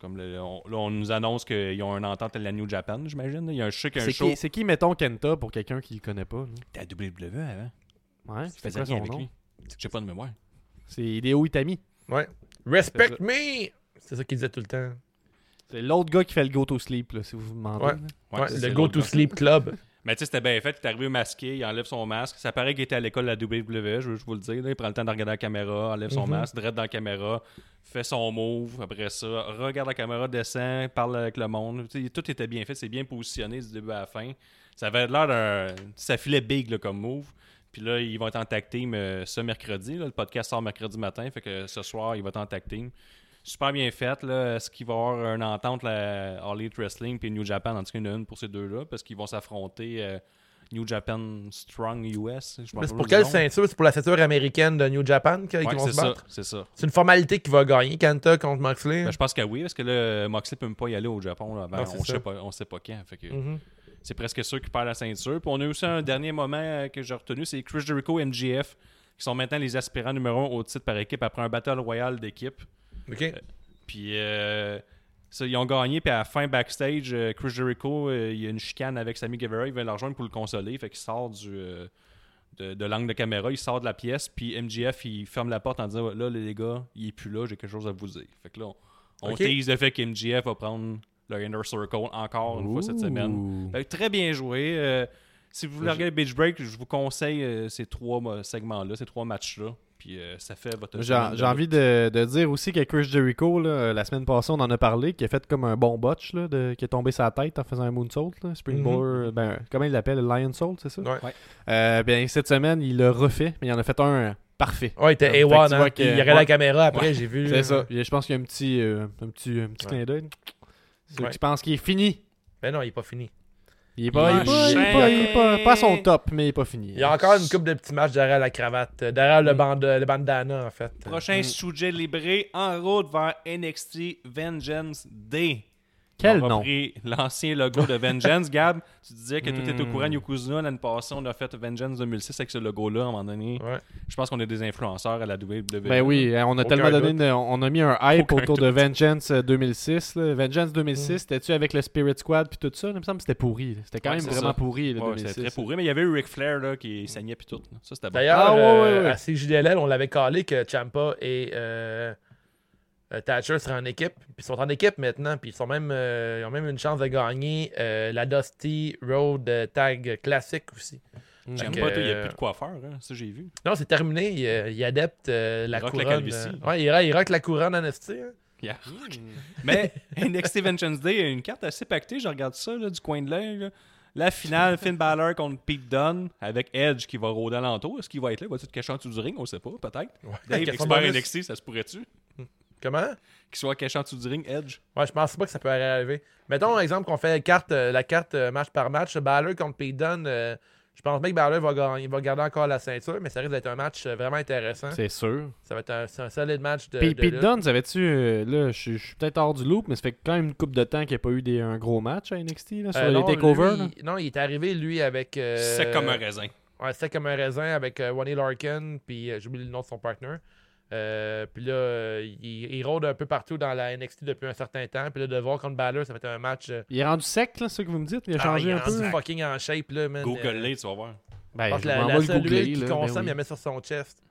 comme le- on, là, on nous annonce qu'ils ont une entente à la New Japan, j'imagine. Il y a un chic, un C'est show. qui, c'est qui, mettons, Kenta, pour quelqu'un qui le connaît pas? T'es à WWE avant. Ouais, Tu c'est faisais quoi rien son avec nom? lui. J'ai pas de mémoire. C'est Hideo Itami. Ouais. Respect C'est me! C'est ça qu'il disait tout le temps. C'est l'autre gars qui fait le go to sleep, là, si vous vous demandez. Ouais. c'est le Go to gars. Sleep Club. Mais tu sais, c'était bien fait. Il est arrivé masqué, il enlève son masque. Ça paraît qu'il était à l'école de la WWE, je veux je vous le dire. là. Il prend le temps de regarder la caméra, enlève son Mhm. masque, drette dans la caméra, fait son move. Après ça, regarde la caméra, descend, parle avec le monde. Tout était bien fait, c'est bien positionné du début à la fin. Ça avait l'air d'un. Ça filait big là, comme move. Puis là, ils vont être en tag team euh, ce mercredi. là. Le podcast sort mercredi matin. Fait que ce soir, il va être en tag team. Super bien fait. Là. Est-ce qu'il va y avoir une entente, la All Elite Wrestling puis New Japan? En tout cas, il y en a une pour ces deux-là. Parce qu'ils vont s'affronter euh, New Japan Strong US. Je C'est pour le quelle ceinture? C'est pour la ceinture américaine de New Japan qu'ils Ouais, vont c'est se ça. battre C'est ça. C'est une formalité qui va gagner Kanta contre Moxley? Ben, je pense que oui, parce que là, Moxley peut même pas y aller au Japon là, avant. Non, c'est on, ça. sait pas, on sait pas quand. Fait que Mhm. c'est presque sûr qu'il perd la ceinture. Puis on a aussi un dernier moment euh, que j'ai retenu, c'est Chris Jericho et MGF, qui sont maintenant les aspirants numéro 1 au titre par équipe après un battle royal d'équipe. Ok. Puis euh, ça, ils ont gagné, puis à la fin backstage, euh, Chris Jericho, euh, il y a une chicane avec Sammy Guevara, il veut la rejoindre pour le consoler, fait qu'il sort du euh, de, de l'angle de caméra, il sort de la pièce, puis MGF il ferme la porte en disant là les gars, il est plus là, j'ai quelque chose à vous dire. Fait que là, on, on tease le fait qu'MGF va prendre le Inner Circle encore une fois cette semaine. Que très bien joué. euh, si vous voulez regarder Beach Break, je vous conseille euh, ces trois euh, segments-là, ces trois matchs-là. Puis euh, ça fait votre. J'ai envie de, de dire aussi que Chris Jericho, là, la semaine passée, on en a parlé, qui a fait comme un bon botch, là, de- qui est tombé sa tête en faisant un moonsault. Là, Springboard, ben, comment il l'appelle Le Lion Salt, c'est ça? Ouais. Euh, bien, Cette semaine, il l'a refait, mais il en a fait un parfait. Ouais, il était Fait que A1. tu hein. que- Il regardait ouais. la caméra après, j'ai vu. C'est ça. Je pense qu'il y a un petit, euh, un petit, un petit Ouais. clin d'œil. Qui pensent qu'il est fini? Mais non, il est pas fini. Il est pas, il est pas, il est pas, il est pas- pas à son top, mais il est pas fini. Il y a encore une coupe de petits matchs derrière la cravate, euh, derrière Mm. le, bande, le bandana, en fait. Prochain sujet libré en route vers NXT Vengeance Day. Quel On a nom? l'ancien logo de Vengeance, Gab. Tu disais que tout était au Hmm. courant de Yokozuna. L'année passée, on a fait Vengeance 2006 avec ce logo-là à un moment donné. Ouais. Je pense qu'on est des influenceurs à la WWE. Ben oui, hein, on a Aucun tellement donné, une- on a mis un hype Aucun autour de Vengeance euh, 2006. là. Vengeance 2006, Mm. c'était-tu avec le Spirit Squad puis tout ça? Il me semble que c'était pourri. C'était quand Ouais, même vraiment ça. pourri, Ouais, 2006. c'était très pourri, mais il y avait eu Ric Flair là, qui saignait puis tout. là. Ça, c'était bon. D'ailleurs, Ah, ouais, euh, ouais, ouais. à CJDLL, on l'avait calé que Champa et euh, euh, Thatcher seraient en équipe. Puis ils sont en équipe maintenant. Puis ils, sont même, euh, ils ont même une chance de gagner euh, la Dusty Road euh, Tag classique aussi. Mm. J'aime pas, il n'y a euh, plus de quoi faire. hein. Ça, j'ai vu. Non, c'est terminé. Il, euh, il adepte euh, la Il la couronne. euh, ouais, il, il rock la couronne en esti, hein. Yeah. Mais NXT Vengeance Day a une carte assez pactée. Je regarde ça là, du coin de l'œil. La finale, Finn Balor contre Pete Dunne avec Edge qui va rôder alentour. Est-ce qu'il va être là? Va-tu te cacher en dessous du ring? On sait pas, peut-être. Dave, Question expert. NXT, ça se pourrait-tu? Comment? Qu'il soit caché en dessous du ring, Edge? Ouais, je pense pas que ça peut arriver. Mettons, exemple, qu'on fait la carte, euh, la carte euh, match par match. Balor contre Pete Dunne. euh, je pense bien que Balor va, gagner, va garder encore la ceinture, mais ça risque d'être un match euh, vraiment intéressant. C'est sûr. Ça va être un, c'est un solide match de. Puis de Pete lutte. Dunne, savais-tu, euh, là, je suis- je suis peut-être hors du loop, mais ça fait quand même une coupe de temps qu'il n'y a pas eu des, un gros match à NXT, là, sur Euh, les non, takeovers. lui. Non, il est arrivé, lui, avec. euh, C'est comme un raisin. Ouais, c'est comme un raisin avec euh, Larkin, puis euh, j'oublie le nom de son partner. Euh, puis là, euh, il, il rôde un peu partout dans la NXT depuis un certain temps. Puis là, de voir contre Balor, ça va être un match. euh, Il est rendu sec, là, ça que vous me dites? Il a ah, changé il est un peu? rendu fucking en shape, là, man. Google Euh, les tu vas voir. Ben, je que la, seule googler, huile qu'il ben consomme, oui. il la met sur son chest.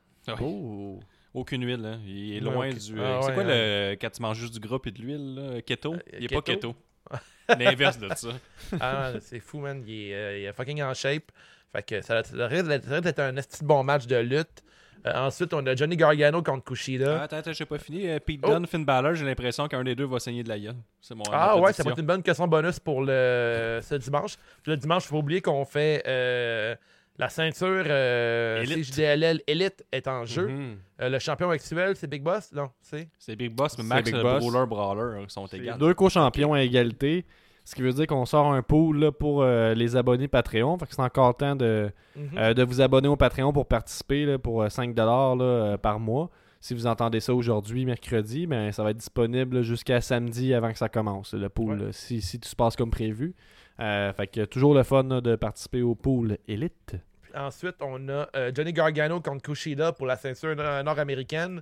Oh! Aucune huile, là. Il est Ouais, loin du. Ah, c'est ouais, quoi ouais. le. Quand tu manges juste du gras et de l'huile, là? Keto? Euh, Il est pas keto? L'inverse de ça. Ah, c'est fou, man. Il est, euh, il est fucking en shape. Fait que ça, ça risque d'être un bon match de lutte. Euh, ensuite, on a Johnny Gargano contre Kushida. Ah, attends, attends, j'ai pas fini. Euh, Pete Oh. Dunne, Finn Balor, j'ai l'impression qu'un des deux va saigner de la gueule. C'est mon. Ah ouais, ça va être une bonne question bonus pour le ce dimanche. Puis le dimanche, il faut pas oublier qu'on fait euh, la ceinture euh, Elite. CJDLL Elite est en jeu. Mhm. Euh, le champion actuel, c'est Big Boss? Non, c'est? C'est Big Boss, mais Max, Big le Boss. Brawler, Brawler sont C'est égales. Deux co-champions à égalité. Ce qui veut dire qu'on sort un pool là, pour euh, les abonnés Patreon. Fait que c'est encore temps de, Mhm. euh, de vous abonner au Patreon pour participer là, pour euh, 5$ là, euh, par mois. Si vous entendez ça aujourd'hui, mercredi, ben, ça va être disponible jusqu'à samedi avant que ça commence, le pool, Ouais. là, si, si tout se passe comme prévu. Euh, fait que toujours le fun là, de participer au pool élite. Ensuite, on a euh, Johnny Gargano contre Kushida pour la ceinture nord- nord-américaine.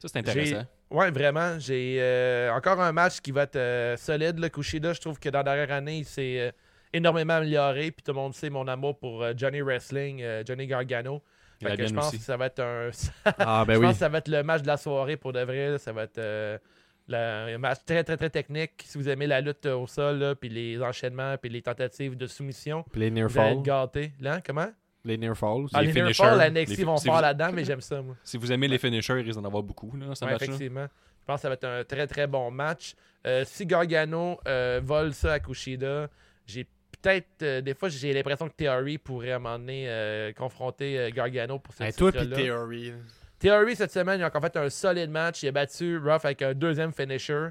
Ça, c'est intéressant. Ouais, vraiment. J'ai euh, encore un match qui va être euh, solide. Le Kushida, je trouve que dans la dernière année, il s'est euh, énormément amélioré. Puis tout le monde sait mon amour pour Johnny Wrestling, Johnny Gargano. Fait que je pense aussi. que ça va être un. Ah ben je oui. pense que ça va être le match de la soirée pour de vrai. là. Ça va être la- un match très, très, très technique. Si vous aimez la lutte au sol, là, puis les enchaînements, puis les tentatives de soumission, Puis les near vous allez fall. être gâtés. Là, comment? Les near fall aussi. Ah, Les les near finishers, fall, la NXT les- vont si faire vous- là-dedans, mais j'aime ça, moi. Si vous aimez les finishers, il risque d'en avoir beaucoup là, dans ce Ouais, match-là. effectivement. Je pense que ça va être un très très bon match. Euh, si Gargano euh, vole ça à Kushida, j'ai peut-être euh, des fois j'ai l'impression que Theory pourrait à un moment donné euh, confronter euh, Gargano pour ce Hey, toi titre-là. puis Theory. Theory cette semaine, il a encore fait un solide match. Il a battu Ruff avec un deuxième finisher.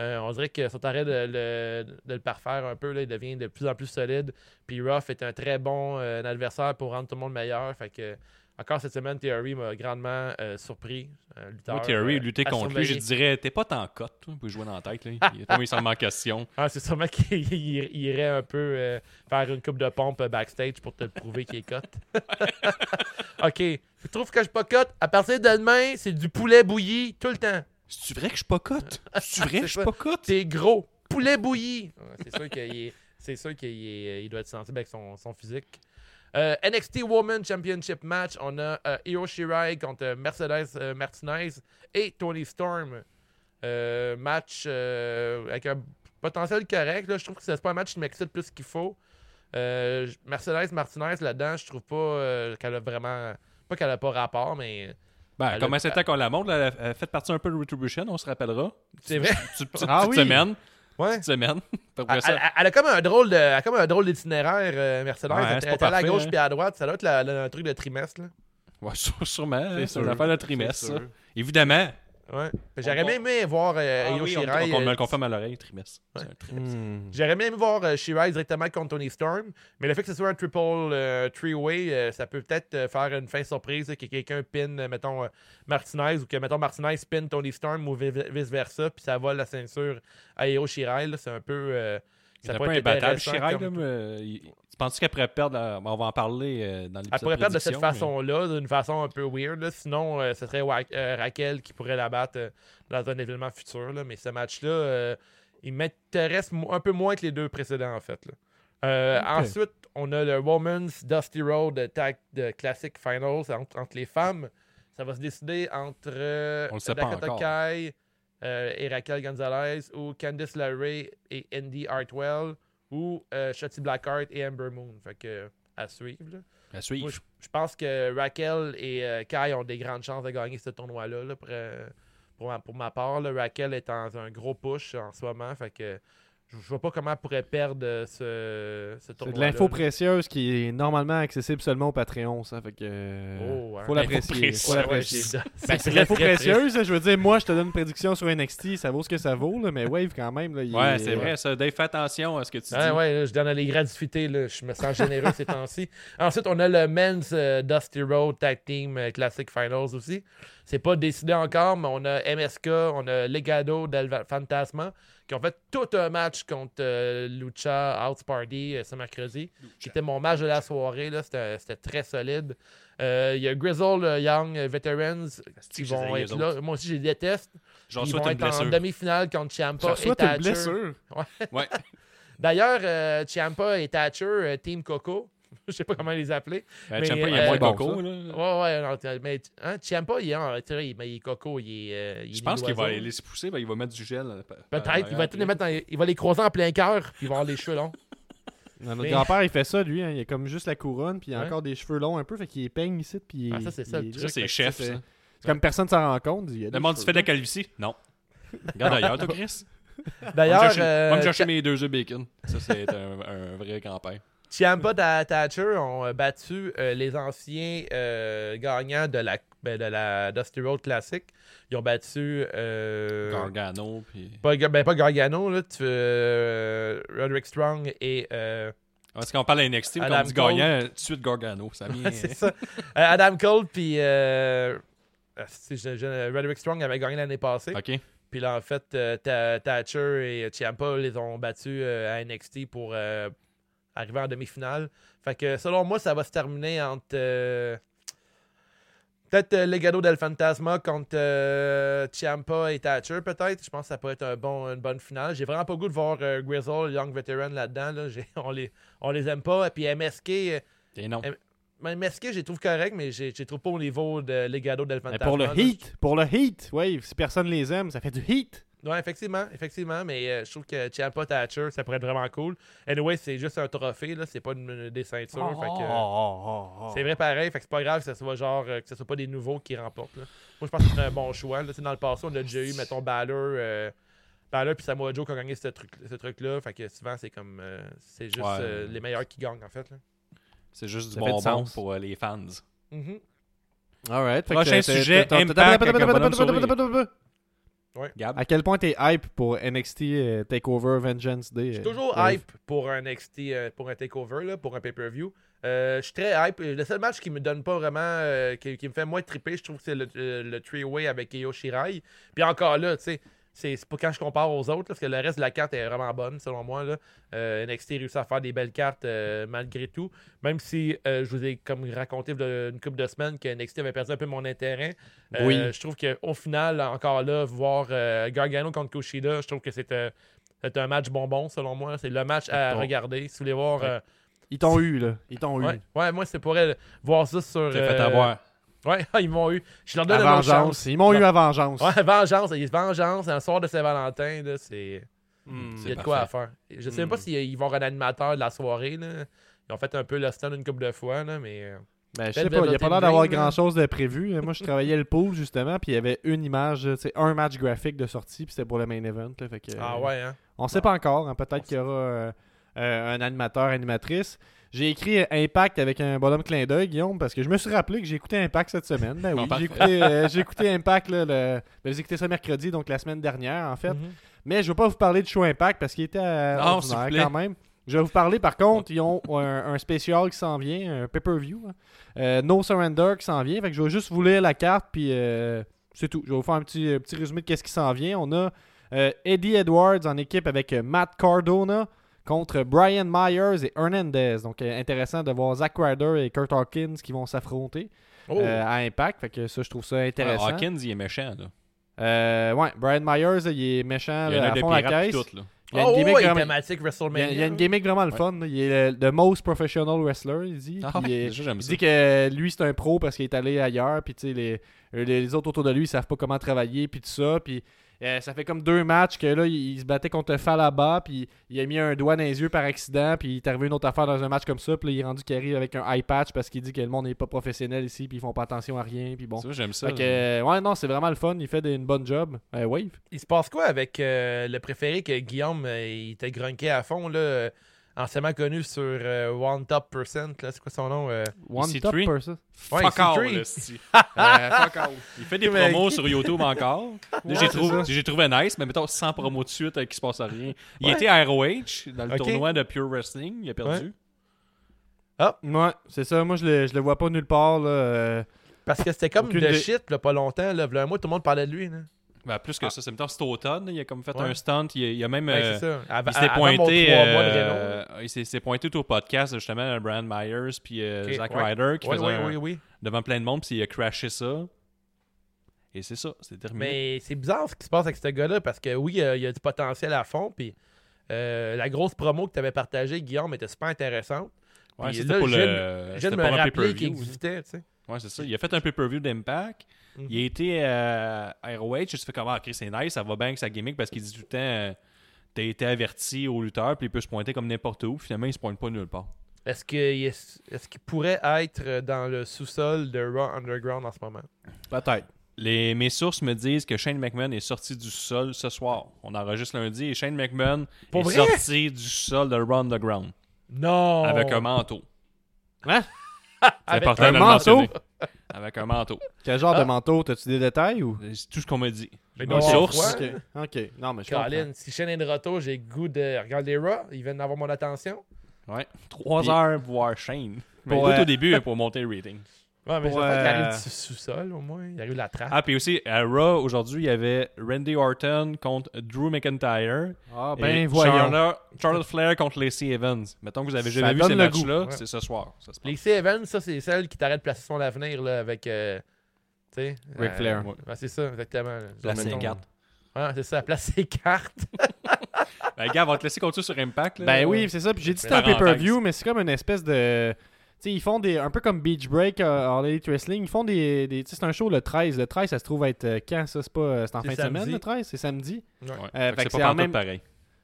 Euh, on dirait que sont arrêt de, le- de le parfaire un peu. Là, il devient de plus en plus solide. Puis Ruff est un très bon euh, adversaire pour rendre tout le monde meilleur. Fait que encore cette semaine, Theory m'a grandement euh, surpris. Lutteur, Moi, Theory, lutter contre lui, je dirais, t'es pas tant cote, toi, pour jouer dans la tête. Là. Il est s'en met en question. Ah, c'est sûrement qu'il il- il irait un peu faire une coupe de pompe backstage pour te prouver qu'il est cote. ok. Tu trouves que je suis pas cote? À partir de demain, c'est du poulet bouilli tout le temps. C'est vrai que je suis pas cote? C'est vrai que je suis pas cote? C'est gros. Poulet bouilli. Ouais, c'est sûr qu'il est- c'est sûr qu'il est- il doit être sensible avec son, son physique. Euh, NXT Women Championship match. On a euh, Io Shirai contre Mercedes euh, Martinez et Tony Storm. Euh, match euh, avec un potentiel correct. là. Je trouve que c'est pas un match qui m'excite plus qu'il faut. Euh, Mercedes Martinez là-dedans, je trouve pas euh, qu'elle a vraiment. Pas qu'elle a pas rapport, mais Ben, Elle comment c'était qu'on la montre? là, Elle a fait partie un peu de Retribution, on se rappellera. c'est vrai. Petite, petite, Ah petite oui. semaine. Ouais. Petite semaine. Elle, elle- elle a comme un drôle de, elle a comme un drôle d'itinéraire, euh, Mercedes. Ouais, elle c'est est allée à gauche hein. puis à droite. Ça doit être la- la- un truc de trimestre. Là. ouais, sû- sûrement. C'est une affaire de trimestre, ça. Évidemment. Ouais. J'aurais bien aimé voir euh, Ah oui, on, Shirai. on, me euh, le confirme à l'oreille, trimestre. Ouais. Hmm. J'aurais bien aimé voir euh, Shirai directement contre Tony Storm, mais le fait que ce soit un triple euh, three-way, euh, ça peut peut-être euh, faire une fin surprise, là, que quelqu'un pin, euh, mettons, euh, Martinez, ou que, mettons, Martinez pin Tony Storm, ou vi- vice-versa, puis ça vole la ceinture à Io Shirai. C'est un peu... euh, ça pourrait pas être imbattable, comme- il- Tu penses qu'elle pourrait perdre la- On va en parler euh, dans l'épisode Elle pourrait perdre de cette façon-là, d'une façon un peu weird. là. Sinon, euh, ce serait Wa- euh, Raquel qui pourrait la battre euh, dans un événement futur. là. Mais ce match-là, euh, il m'intéresse un peu moins que les deux précédents, en fait. là. Euh. Ensuite, on a le Women's Dusty Road Tag de Classic Finals entre, entre les femmes. Ça va se décider entre euh, On le sait pas encore. Kai euh, et Raquel Gonzalez ou Candice LeRae et Andy Hartwell ou euh, Shotzi Blackheart et Amber Moon. Fait que, à suivre. là. À suivre. Moi, je, je pense que Raquel et euh, Kai ont des grandes chances de gagner ce tournoi-là. là, pour, euh, pour, ma, pour ma part, là, Raquel est dans un gros push en ce moment. Fait que je, vois pas comment elle pourrait perdre euh, ce, ce C'est tournoi. de l'info précieuse qui est normalement accessible seulement au Patreon, ça. Fait que. Oh, ouais. Faut l'apprécier. précieuse. Faut l'apprécier. c'est Ben, c'est de l'info précieuse, là, je veux dire, moi je te donne une prédiction sur NXT, ça vaut ce que ça vaut, là, mais Wave quand même. Là, il Ouais, est- c'est vrai, ça. Dave, fais attention à ce que tu Ouais, dis. ouais, là, je donne les gratuités. Là. Je me sens généreux ces temps-ci. Ensuite, on a le Men's euh, Dusty Road Tag Team euh, Classic Finals aussi. C'est pas décidé encore, mais on a MSK, on a Legado del Fantasma qui ont fait tout un match contre euh, Lucha House Party euh, ce mercredi. Qui était mon match de la soirée. là. C'était c'était très solide. Euh, Il y a Grizzle euh, Young euh, Veterans qui vont être là. Moi aussi, je les déteste. J'en Ils souhaite vont une être en demi-finale contre Ciampa et Thatcher. blessure. Ouais. D'ailleurs, euh, Ciampa et Thatcher, euh, Team Coco, je sais pas comment les appeler. Euh, Mais, Ciampa, il y euh, a moins Coco. là. Ouais, ouais, non, mais hein, Ciampa, il est, en- mais il est Coco, il est. euh, il est Je pense qu'il va les laisser pousser, ben, il va mettre du gel. euh, Peut-être, il va, tout les mettre dans- il va les croiser en plein cœur, puis il va avoir les cheveux longs. Non, Notre Mais- grand-père, il fait ça, lui. hein, Il a comme juste la couronne, puis il a Ouais. encore des cheveux longs un peu, fait qu'il peigne ici, puis il- Ah, ça, c'est ça, il- Ça, c'est chef, c'est- ça. Comme personne s'en rend compte. il y a des Le monde, tu fais de la calvitie? Non. Regarde ailleurs, toi, Chris. D'ailleurs, va me chercher, euh, va me chercher mes deux œufs bacon. Ça, c'est un, un vrai grand-père. Ciampa et Thatcher ont euh, battu euh, les anciens euh, gagnants de la, ben, de la Dusty Road Classic. Ils ont battu. euh, Gargano, puis... pas, ben, pas Gargano, là, tu, Roderick Strong et. Est-ce qu'on parle NXT, quand on dit gagnant, tout de suite Gargano. Ça vient... c'est ça. Adam Cole puis ah, Roderick Strong avait gagné l'année passée. OK. Puis là, en fait, Thatcher et Ciampa les ont battus à NXT pour arriver en demi-finale. Fait que selon moi, ça va se terminer entre. euh, Peut-être euh, Legado del Fantasma contre euh, Ciampa et Thatcher, peut-être. Je pense que ça peut être un bon, une bonne finale. J'ai vraiment pas le goût de voir euh, Grizzle, Young Veteran là-dedans. Là. On, les, on les aime pas. Et puis MSK, Et non. Mais MSK, je les trouve corrects, mais je les trouve pas au niveau de Legado del Mais Fantasma. pour le là. heat, pour le heat, Wave, si personne les aime, ça fait du heat. Ouais, effectivement, effectivement, mais euh, je trouve que Ciampa Thatcher, ça pourrait être vraiment cool. Anyway, c'est juste un trophée, là, c'est pas une, des ceintures. fait que, euh, C'est vrai pareil, fait que c'est pas grave que ce soit genre euh, que ce soit pas des nouveaux qui remportent. là. Moi je pense que c'est un bon choix. Là. Dans le passé, on a déjà eu, mettons, Balor, euh, Balor puis Samoa Joe qui ont gagné ce truc, ce truc-là. Fait que souvent c'est comme euh, c'est juste Ouais. euh, les meilleurs qui gagnent en fait. Là. C'est juste du Ça bonbon sens. pour euh, les fans. Mhm. Alright. fait Prochain sujet, Gab? À quel point t'es hype pour NXT euh, Takeover Vengeance Day? Je suis euh, toujours Wave? hype pour un NXT, euh, pour un takeover, là, pour un pay-per-view. Euh, je suis très hype. Le seul match qui me donne pas vraiment, euh, qui, qui me fait moins triper, je trouve que c'est le, le, le three-way avec Io Shirai. Puis encore là, tu sais, c'est pas quand je compare aux autres, là, parce que le reste de la carte est vraiment bonne, selon moi. Là. Euh, NXT réussit à faire des belles cartes euh, malgré tout. Même si euh, je vous ai comme raconté une couple de semaines que NXT avait perdu un peu mon intérêt. Euh, Oui. Je trouve qu'au final, encore là, voir Gargano contre Kushida, je trouve que c'est un match bonbon, selon moi. C'est le match à regarder. Si vous voulez voir. Ouais. Ils t'ont eu, là. Ils t'ont eu. ouais, ouais, moi, c'est pour elle, voir ça sur. T'es fait avoir. Ouais, ils m'ont eu. Je leur donne autre vengeance. chance. Ils m'ont eu à vengeance. Ouais, vengeance. Vengeance. Un soir de Saint-Valentin, là, c'est. Hmm. Il y a de quoi à faire. Je sais même pas s'ils vont avoir un animateur de la soirée. Là. Ils ont fait un peu le stun une couple de fois, là, mais. euh, Ben, je sais pas, il n'y a pas l'air d'avoir grand chose de prévu. Moi, je travaillais le pool justement, puis il y avait une image, tu sais, un match graphique de sortie, puis c'était pour le main event. là, fait que, Ah euh, ouais, hein. On sait pas encore. hein, Peut-être qu'il y aura euh, euh, un animateur, animatrice. J'ai écrit Impact avec un bonhomme clin d'œil, Guillaume, parce que je me suis rappelé que j'ai écouté Impact cette semaine. Ben oui, j'ai écouté, euh, j'ai écouté Impact, là, le... ben, j'ai écouté ça mercredi, donc la semaine dernière, en fait. Mhm. Mais je veux pas vous parler du show Impact parce qu'il était euh, Non, quand même. Je vais vous parler, par contre, ils ont un, un spécial qui s'en vient, un pay-per-view. hein. Euh, no Surrender qui s'en vient. Fait que je vais juste vous lire la carte, puis euh, c'est tout. Je vais vous faire un petit, un petit résumé de qu'est-ce qui s'en vient. On a euh, Eddie Edwards en équipe avec euh, Matt Cardona contre Brian Myers et Hernandez. Donc euh, intéressant de voir Zack Ryder et Kurt Hawkins qui vont s'affronter Oh. euh, à Impact. Fait que ça, je trouve ça intéressant. Hawkins, il est méchant, là. Euh, ouais, Brian Myers, il est méchant Il y a là, un à de fond la caisse. tout, là. Il y a une oh, gimmick ouais, vraiment- thématique il y, WrestleMania. a, il y a une gimmick vraiment le Ouais. fun. là. Il est le the most professional wrestler, il dit. Ah, il, est- déjà, j'aime il ça. dit que lui, c'est un pro parce qu'il est allé ailleurs. Puis tu sais, les, les autres autour de lui, ils savent pas comment travailler. Puis tout ça. Puis euh, ça fait comme deux matchs que là, il, il se battait contre Falaba. Puis il a mis un doigt dans les yeux par accident. Puis il est arrivé une autre affaire dans un match comme ça. Puis là, il est rendu qu'il arrive avec un eye patch parce qu'il dit que le monde n'est pas professionnel ici. Puis ils font pas attention à rien. Puis bon. Ça, j'aime ça. Fait que, euh, ouais, non, c'est vraiment le fun. Il fait des- une bonne job. Euh, Wave. Il se passe quoi avec euh, le préféré que Guillaume euh, il était grunqué à fond, là, euh, anciennement connu sur euh, One Top Percent, là, c'est quoi son nom? euh? One EC3? top person. Ouais, fuck all, EC3. là, c'ti. Euh, fuck all. Il fait des Mais- promos sur YouTube encore. Ouais, j'ai, trouvé, trouvé nice, mais mettons 100 promos de suite avec qui se passe rien. Il Ouais. était à ROH dans le tournoi de Pure Wrestling. Il a perdu. Ouais, c'est ça. Moi, je le, je le vois pas nulle part. Là. euh, Parce que c'était comme Aucune de idée. shit, là, pas longtemps. Là, un mois, tout le monde parlait de lui. Là. Ben, plus que ça, c'est mettons, cet automne. il a comme fait Ouais. un stunt. Il a, il a même. Ouais, euh, il mon pointé, euh, Renault, il s'est, s'est pointé au podcast justement de Brand Myers puis euh, Zack ouais. Ryder qui faisait un- devant plein de monde puis il a crashé ça. Et c'est ça, c'est terminé. Mais c'est bizarre ce qui se passe avec ce gars-là parce que oui, il y a du potentiel à fond. Puis euh, la grosse promo que tu avais partagée, Guillaume, était super intéressante. Ouais, c'était pour le. me rappeler qu'il existait. tu sais. Ouais, c'est ça. Il a fait un pay-per-view d'Impact. Mhm. Il a été euh, à ROH. Je fais comment, ok, c'est nice, ça va bien avec sa gimmick parce qu'il dit tout le temps euh, T'as été averti au lutteur, puis il peut se pointer comme n'importe où. Finalement, il se pointe pas nulle part. Est-ce qu'il est, est-ce qu'il pourrait être dans le sous-sol de Raw Underground en ce moment? Peut-être. Les, mes sources me disent que Shane McMahon est sorti du sol ce soir. On enregistre lundi et Shane McMahon Pour est vrai? sorti du sol de Raw Underground Non! avec un manteau. Hein? C'est Avec important un de manteau? Avec un manteau. Quel genre Ah. de manteau? T'as-tu des détails ou? C'est tout ce qu'on m'a dit. Mais source. Ok. Non, mais je comprends. Colin, si Shane est de retour, j'ai le goût de regarder Raw. Il vient d'avoir mon attention. Ouais. Trois Puis- heures pour voir Shane. Mais euh, au début pour monter le rating. Ouais, mais Pour, euh, arrive du sous-sol au moins. Il arrive de la trappe. Ah, puis aussi, à Raw, aujourd'hui, il y avait Randy Orton contre Drew McIntyre. Ah, et ben voyons. Charlotte, Charlotte Flair contre Lacey Evans. Mettons que vous avez Ça jamais vu ces matchs-là, c'est ce soir. Ça se passe. Lacey Evans, ça, c'est celle qui t'arrête de placer son avenir là, avec. euh, tu sais. Ric Flair. Ouais, ouais, c'est ça, exactement. Placer les cartes. Ouais, c'est ça, placer ses cartes. Ben, gars, on va te laisser continuer sur Impact. Là. Ben oui, c'est ça. Puis j'ai dit que c'était un pay-per-view, mais c'est comme une espèce de. Tu sais, ils font des. Un peu comme Beach Break, euh, All Elite Wrestling. Ils font des. des tu sais, c'est un show le 13. Le 13, ça se trouve être euh, quand ça? C'est pas. euh, C'est en fin de semaine, le 13 C'est samedi? Ouais. Euh, Fait fait c'est pas en en même- pareil.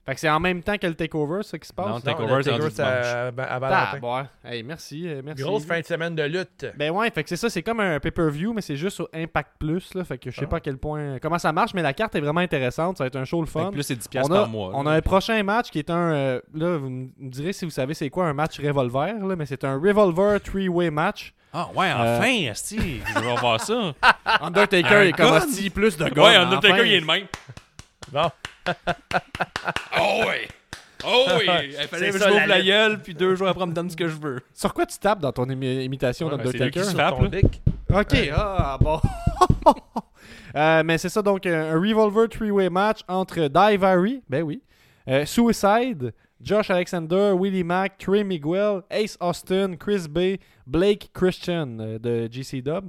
Fait que c'est en même temps que le Takeover, ça qui se passe. Non, Non, Takeover, le c'est rendu Takeover, c'est à, à Ah, bon. Hey, merci. euh, merci. Grosse fin de semaine de lutte. Ben ouais, fait que c'est ça, c'est comme un pay-per-view, mais c'est juste sur Impact Plus, là. Fait que je sais Ah. pas à quel point. Comment ça marche, mais la carte est vraiment intéressante. Ça va être un show le Fait fun. que Plus c'est 10$ piastres On a, par mois. on là. a un prochain match qui est un. euh, là, vous me direz si vous savez c'est quoi un match revolver, là, mais c'est un revolver three-way match. Ah ouais, enfin, Asti, je vais voir ça. Undertaker Un est comme plus de gars. ouais, Undertaker, il est le même. Bon, Oh oui! Oh oui! Il fallait que ça, je m'ouvre la gueule, puis deux jours après, on me donne ce que je veux. Sur quoi tu tapes dans ton imi- imitation Ouais, d'Undertaker sur tape, ton dick. Ok, ah bon. Euh, mais c'est ça donc un, un Revolver three-way match entre Daivari, ben oui, euh, Suicide, Josh Alexander, Willie Mack, Trey Miguel, Ace Austin, Chris Bay, Blake Christian euh, de GC Dub.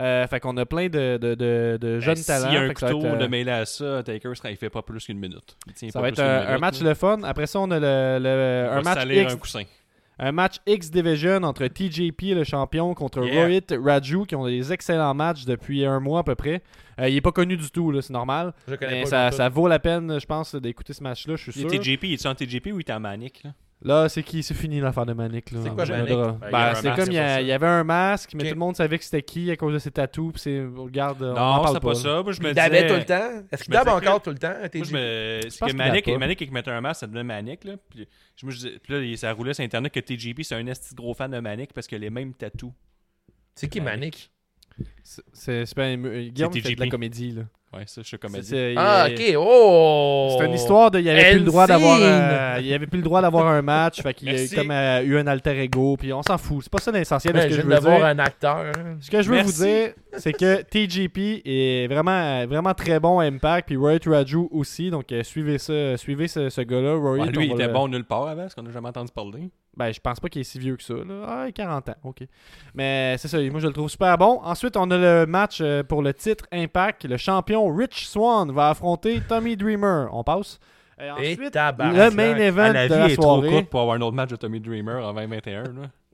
Euh, fait qu'on a plein de, de, de, de jeunes Ben, talents. S'il y a un couteau être, euh, de mêlé à ça, Taker, il fait pas plus qu'une minute. Il ça pas va plus être un, match là. le fun. Après ça, on a le, un match X un coussin. un match X Division entre TJP, le champion, contre Yeah. Rohit Raju, qui ont des excellents matchs depuis un mois à peu près. Euh, il est pas connu du tout, là, c'est normal. Je connais Mais pas ça, ça vaut la peine, je pense, d'écouter ce match-là, je suis Il sûr. est TJP, il est en TJP ou il est en Manic? Là? Là, c'est qui? C'est fini l'affaire de Manic. là. C'est quoi, Manic? Ben, Ben, un c'est comme il y, avait un masque, mais tout le monde savait que c'était qui à cause de ses tatous. Puis c'est. Regarde, on en Non, parle c'est pas ça. Moi, je me Il dabait disais- tout le temps? Est-ce qu'il disais encore que- tout le temps? Moi, je dit? me. pense C'est que qu'il Manic. Manic, il mettait un masque, ça devenait Manic. Là. Puis, je me disais- puis là, il- ça roulait sur Internet que TGP, c'est un esti de gros fan de Manic parce qu'il a les mêmes tatous. C'est qui Manic? C'est- pas un- euh, Guillaume C'est fait de la comédie. là. Ouais, ça, je suis comédie. Ah, ok. Oh! C'est une histoire de. Il avait plus le droit d'avoir. Euh, il avait plus le droit d'avoir un match. Fait qu'il a comme euh, eu un alter ego. Puis on s'en fout. C'est pas ça l'essentiel de ce que je veux dire. un acteur. hein. Ce que je veux Merci. vous dire, c'est que TGP est vraiment, vraiment très bon à Impact. Puis Roy Raju aussi. Donc euh, suivez ça, suivez ce, ce gars-là. Roy, Ouais, lui, il était le- bon nulle part avant, parce qu'on n'a jamais entendu parler. Ben, je pense pas qu'il est si vieux que ça. Là. Ah, 40 ans, ok. Mais c'est ça, moi je le trouve super bon. Ensuite, on a le match euh, pour le titre Impact. Le champion Rich Swan va affronter Tommy Dreamer. On passe. Et Et ensuite, le main event la de la est trop courte pour avoir un autre match de Tommy Dreamer en 2021. Là.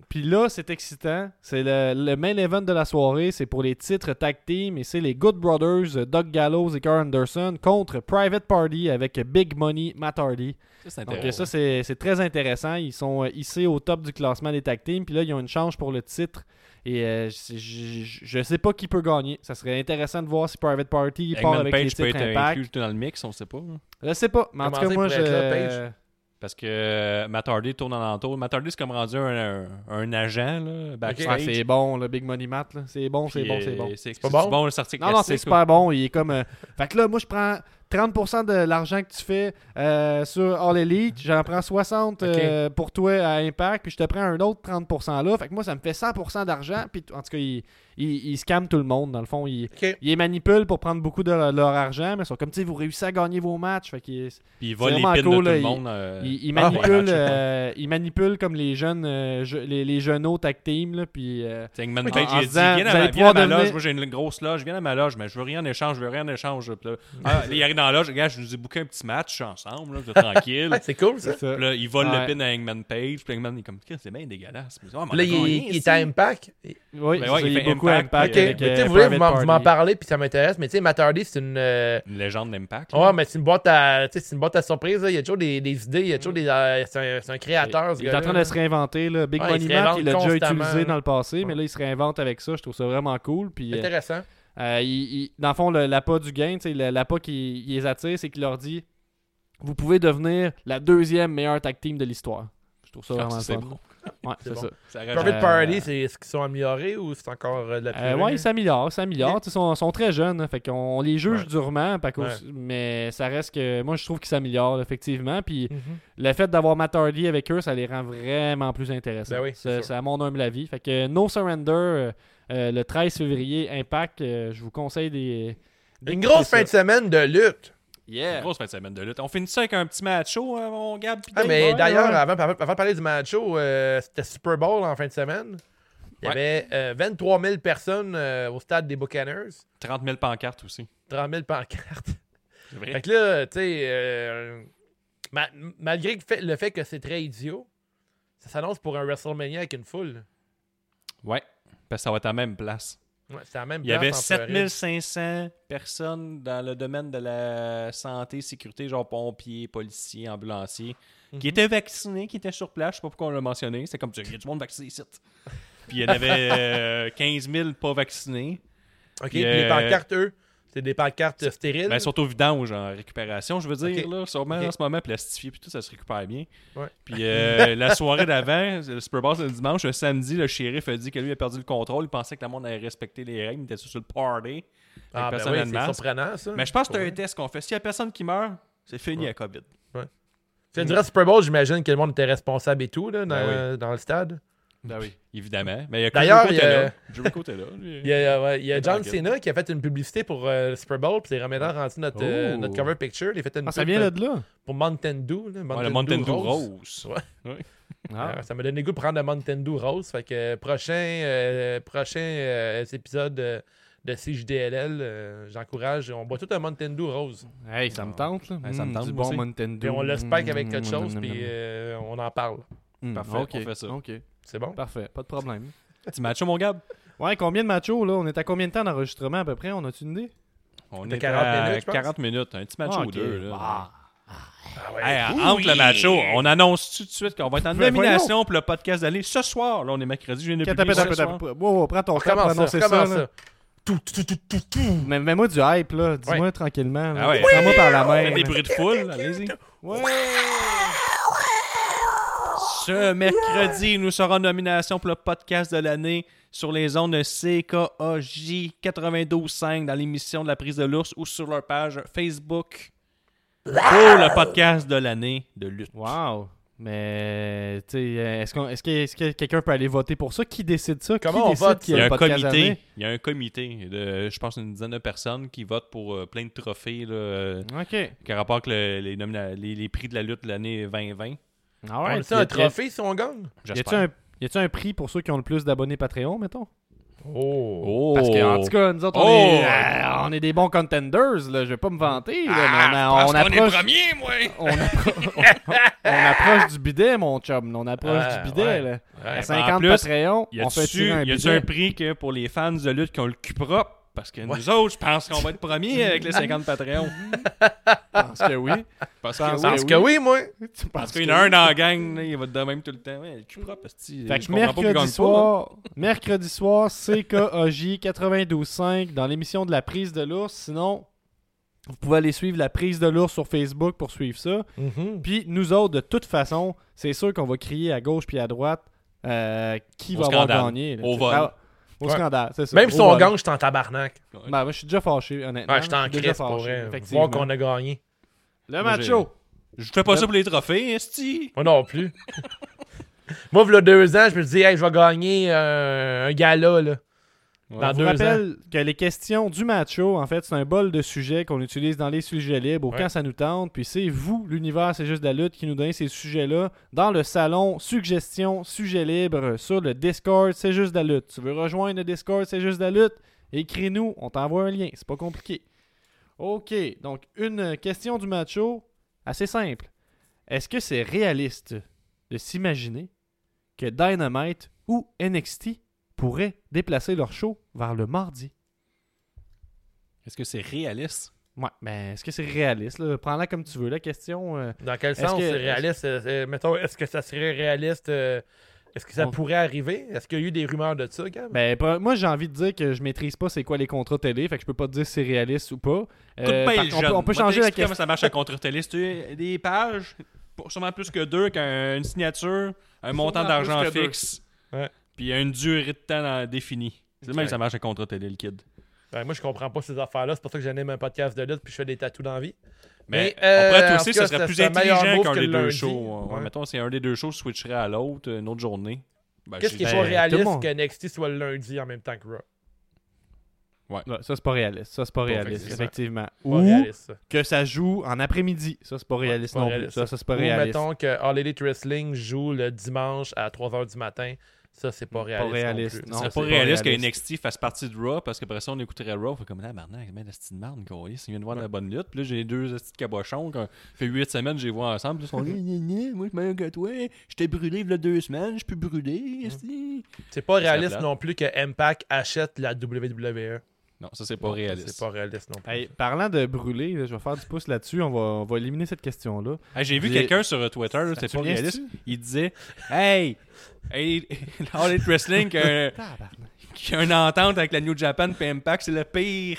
Puis là, c'est excitant. C'est le, le main event de la soirée. C'est pour les titres tag team. Et c'est les Good Brothers, Doug Gallows et Carl Anderson contre Private Party avec Big Money Matt Hardy. Ça, Donc ça, c'est c'est très intéressant. Ils sont euh, hissés au top du classement des tag teams. Puis là, ils ont une chance pour le titre. Et euh, je, je sais pas qui peut gagner. Ça serait intéressant de voir si Private Party part avec les Page peut titres être Impact. inclus dans le mix, on sait pas. là. Je sais pas. Mais en tout cas, moi, je... là? Parce que euh, Matt Hardy tourne en entour. Matt Hardy, c'est comme rendu un, un, un agent là. Ah, c'est bon, le Big Money Matt. là. C'est bon, c'est bon, c'est bon. C'est pas bon? bon, Non, non, c'est super bon. Il est comme. euh, Fait que là, moi, je prends 30% de l'argent que tu fais euh, sur All Elite. J'en prends 60 euh, pour toi à Impact. Puis je te prends un autre 30% là. Fait que moi, ça me fait 100% d'argent. Puis en tout cas, il, il, il scamme tout le monde. Dans le fond, il, il les manipule pour prendre beaucoup de leur argent. Mais ils sont comme, tu sais, vous réussissez à gagner vos matchs. Fait qu'il Puis il vole les pins cool, de tout là, le monde. euh, il, Ah, ouais, euh, il manipule comme les jeunes, je- les, les jeunes tag team. Là, puis. a dit Viens à ma, viens à ma loge, moi j'ai une grosse loge, viens à ma loge, mais je veux rien en échange, je veux rien en échange. Ah, il arrive dans loge, regarde, je nous ai booké un petit match ensemble, là, tranquille. C'est cool, ça. c'est ça. Puis là, il vole Ouais. le pin à Eggman Page, puis Eggman il est comme, Qu'est-ce que c'est bien dégueulasse. Puis, on Là, il, gagné, il est à Impact. Oui, Ben c'est ouais, ça, il il est fait beaucoup Impact, avec, mais euh, vous voulez, vous Private m'en- parlez, puis ça m'intéresse. Mais tu sais, Matt Hardy, c'est une. euh, Une légende d'Impact. là. Ouais, mais c'est une boîte à, tu sais, c'est une boîte à surprise. là. Il y a toujours des, des idées, il y a toujours des. euh, c'est un, c'est un créateur. ce Il est en train de se réinventer. Là. Big Money Mac, il l'a déjà utilisé dans le passé, mais là, il se réinvente avec ça. Je trouve ça vraiment cool. Puis, Intéressant. Euh, il- il- dans le fond, le- l'appât du gain, tu sais, le- l'appât qui il les attire, c'est qu'il leur dit Vous pouvez devenir la deuxième meilleure tag team de l'histoire. Je trouve ça Ah, vraiment c'est bon. Ouais, C'est c'est bon. ça. Ça Private Euh, Party, c'est est-ce qu'ils sont améliorés ou c'est encore euh, de la Euh, purée? ouais, ils s'améliorent, ils s'améliorent. Ils sont, sont très jeunes, hein, fait qu'on on les juge Ouais. durement, mais ça reste que moi je trouve qu'ils s'améliorent effectivement. Puis Mhm. le fait d'avoir Matt Hardy avec eux, ça les rend vraiment plus intéressants. Ben oui, c'est c'est sûr. c'est à mon humble avis. Fait que No Surrender, euh, euh, le 13 février, Impact, euh, je vous conseille des. Une d'écouter grosse ça. fin de semaine de lutte. Yeah. Grosse fin de semaine de lutte. On finit ça avec un petit match show, hein, mon Gab. Ah, mais d'ailleurs, ouais. avant, avant, avant de parler du match show, euh, c'était Super Bowl en fin de semaine. Il y Ouais. avait euh, 23 000 personnes euh, au stade des Buccaneers. 30 000 pancartes aussi. 30 000 pancartes. Vrai. Fait que là, tu sais, euh, ma- malgré le fait, le fait que c'est très idiot, ça s'annonce pour un WrestleMania avec une foule. Ouais, parce que ça va être à la même place. Ouais, la même Il y avait place en Floride. 7500 personnes dans le domaine de la santé, sécurité, genre pompiers, policiers, ambulanciers, Mhm. qui étaient vaccinés, qui étaient sur place. Je sais pas pourquoi on l'a mentionné. C'est comme, il y a du monde vacciné ici. Puis il y en avait euh, 15 000 pas vaccinés. OK, Puis, puis les euh, pancartes, eux, c'est des pancartes stériles. Ben, surtout vidange en récupération, je veux dire, Ok. là, sûrement en ce moment, plastifié, puis tout, ça se récupère bien. Ouais. Puis euh, la soirée d'avant, le Super Bowl, c'est le dimanche, le samedi, le shérif a dit que lui a perdu le contrôle, il pensait que le monde allait respecter les règles, il était sur le party. ah, ben oui, à c'est surprenant, ça. Mais je pense que c'est Ouais. un test qu'on fait. S'il y a personne qui meurt, c'est fini Ouais. la COVID. Tu dirais Super Bowl, j'imagine que le monde était responsable et tout là, dans, Ben dans le stade. Ben oui. Évidemment. Mais il y a D'ailleurs, il y a- était là. Lui. Il y a, ouais, il y a John. Cena qui a fait une publicité pour euh, le Super Bowl, puis c'est remettant rendu notre, euh, Oh. notre cover picture. Il a fait une Ah, ça vient là de là. pour Mountain Dew. là, Ouais, Mountain le Mountain Dew Rose. Rose. Ouais. Ah. Euh, ça m'a donné goût de prendre le Mountain Dew Rose. Fait que euh, prochain, euh, prochain euh, épisode euh, de CJDLL, euh, j'encourage. On boit tout un Mountain Dew Rose. Hey, ça me tente là. Ouais, ça me Mm, tente, du bon aussi. Mountain Dew. Puis on le spike avec quelque Mm, chose, mm, puis mm, euh, on en parle. mm. Parfait, Ok, on fait ça. Ok, C'est bon? parfait, pas de problème. Petit match, mon Gab? Ouais, combien de machos là? On est à combien de temps d'enregistrement à peu près? On a-tu une idée? On est 40 à minutes, je pense? 40 minutes. Un petit match Ah, ou deux. Là. Ah. Hey, Oui. entre le macho, on annonce tout de suite qu'on va être en Ben, nomination pour le podcast d'aller ce soir. Là, on est mercredi, je viens de publier ce soir. Wow, wow, prends ton On temps pour annoncer ça, ça. Tout, tout, tout, tout, tout. Mais Mets-moi du hype, là. Dis-moi tranquillement. là. Ah ouais. Prends-moi par la main. Des bruits de foule, allez-y. Ouais. Ce mercredi, nous serons en nomination pour le podcast de l'année sur les ondes de CKAJ 92.5 dans l'émission de la prise de l'ours ou sur leur page Facebook pour le podcast de l'année de lutte. Wow. Mais, tu sais, euh, est-ce que, quelqu'un peut aller voter pour ça? Qui décide ça? Comment Qui on décide vote, qu'il Il y a a un comité, il y a un comité de, je pense, une dizaine de personnes qui votent pour euh, plein de trophées là, euh, OK. qui a rapport avec le- les, nomina- les, les prix de la lutte de l'année 2020. Ah ouais. a un trophée si on gagne? Y a-tu un, y a-tu un prix pour ceux qui ont le plus d'abonnés Patreon, mettons? Oh. Oh. Parce que, en tout cas, nous autres, on, Oh. est, euh, on est des bons contenders, là. Je vais pas me vanter, là, mais on, a- on approche... premier, moi! on, appro- on- on approche du bidet, mon chum. On approche Ouais, du bidet, ouais. là. Ouais, À en 50 plus, Patreon, Y on fait a-tu tirer un y a-tu un prix que pour les fans de lutte qui ont le cul propre? Parce que nous autres, je pense qu'on va être premiers avec les 50 Patreons. Je pense que oui. Parce Pense que, Je pense que oui, moi. Tu parce qu'il y en a un dans la gang, là, il va être de même tout le temps. Ouais, le cul propre, esti, Fait je que pas mercredi pas, soir, mercredi soir, CKAJ 92.5 dans l'émission de la prise de l'ours. Sinon, vous pouvez aller suivre la prise de l'ours sur Facebook pour suivre ça. Mhm. Puis nous autres, de toute façon, c'est sûr qu'on va crier à gauche puis à droite euh, qui Au va avoir gagné. là. Au vol. Au Ouais. scandale, c'est ça. Même si on gagne, je suis en tabarnak. Ben, moi, je suis déjà fâché, honnêtement. Ouais, je suis en crise pour fâché, vrai. effectivement. Voir qu'on a gagné. Le macho. Je fais pas ça pour les trophées, esti. Moi non plus. Moi, il y a deux ans, je me dis, hey, je vais gagner euh, un gala, là. Ouais. Dans Je vous deux ans. rappelle que les questions du macho, en fait, c'est un bol de sujets qu'on utilise dans les sujets libres, au Ouais. quand ça nous tente. Puis c'est vous, l'univers, c'est juste de la lutte, qui nous donnez ces sujets-là dans le salon Suggestion Sujet libre sur le Discord, c'est juste de la lutte. Tu veux rejoindre le Discord, c'est juste de la lutte? Écris-nous, on t'envoie un lien, c'est pas compliqué. Ok, donc une question du macho assez simple. Est-ce que c'est réaliste de s'imaginer que Dynamite ou NXT pourraient déplacer leur show vers le mardi. Est-ce que c'est réaliste? Ouais, mais est-ce que c'est réaliste? là? Prends-la comme tu veux, la question. euh. Dans quel Est-ce sens que- c'est réaliste? Euh, euh, mettons, est-ce que ça serait réaliste? euh, est-ce que ça On- pourrait arriver? Est-ce qu'il y a eu des rumeurs de ça, Gab? Ben, pas- moi, j'ai envie de dire que je maîtrise pas c'est quoi les contrats télé, fait que je peux pas te dire si c'est réaliste ou pas. Euh, par- on, peut, on peut changer la question. comment ça marche. Si tu as des pages, pour- sûrement plus que deux, qu'une signature, un montant d'argent fixe, Ouais. Puis une durée de temps dans- définie. C'est le même que ça marche à contre-télé, le kid. Ben, moi, je comprends pas ces affaires-là. C'est pour ça que j'anime un podcast de lutte puis je fais des tatous dans la vie. Mais, Mais, euh, tout cas, ça serait plus serait un meilleur intelligent move qu'un que des le deux lundi. shows. Ouais, Ouais. Mettons, si un des deux shows switcherait à l'autre, une autre journée. Ben, Qu'est-ce qui est ben, pas tout le réaliste monde. que NXT soit le lundi en même temps que Raw? Ouais, ça, c'est pas réaliste. Ça, c'est pas réaliste, effectivement. effectivement. Pas Ou réaliste, ça. que ça joue en après-midi. Ça, c'est pas réaliste pas non réaliste, plus. Ça, ça c'est pas Ou réaliste. mettons que All Elite Wrestling joue le dimanche à 3h du matin. Ça, c'est pas réaliste. réaliste, plus. non. C'est pas pas réaliste que réaliste. NXT fasse partie de Raw parce qu'après ça, on écouterait Raw. On fait comme là, maintenant, mais la petite marde, quoi. Il vient de voir de la bonne lutte. Puis là, j'ai deux petits cabochons. Quand fait huit semaines, j'ai vu ensemble. Puis ils sont là, moi, je suis meilleur que toi. J'étais brûlé il y a deux semaines. Je peux brûler. C'est pas réaliste non plus que Impact achète la WWE. Non, ça, c'est pas réaliste. C'est pas réaliste non plus. Hey, parlant de brûler, là, je vais faire du pouce là-dessus. On va, on va éliminer cette question-là. Hey, j'ai vu quelqu'un sur Twitter, c'était pas réaliste. Il disait Hey, hey All Elite Wrestling, qui a, un- qui a une entente avec la New Japan puis Impact, c'est le pire.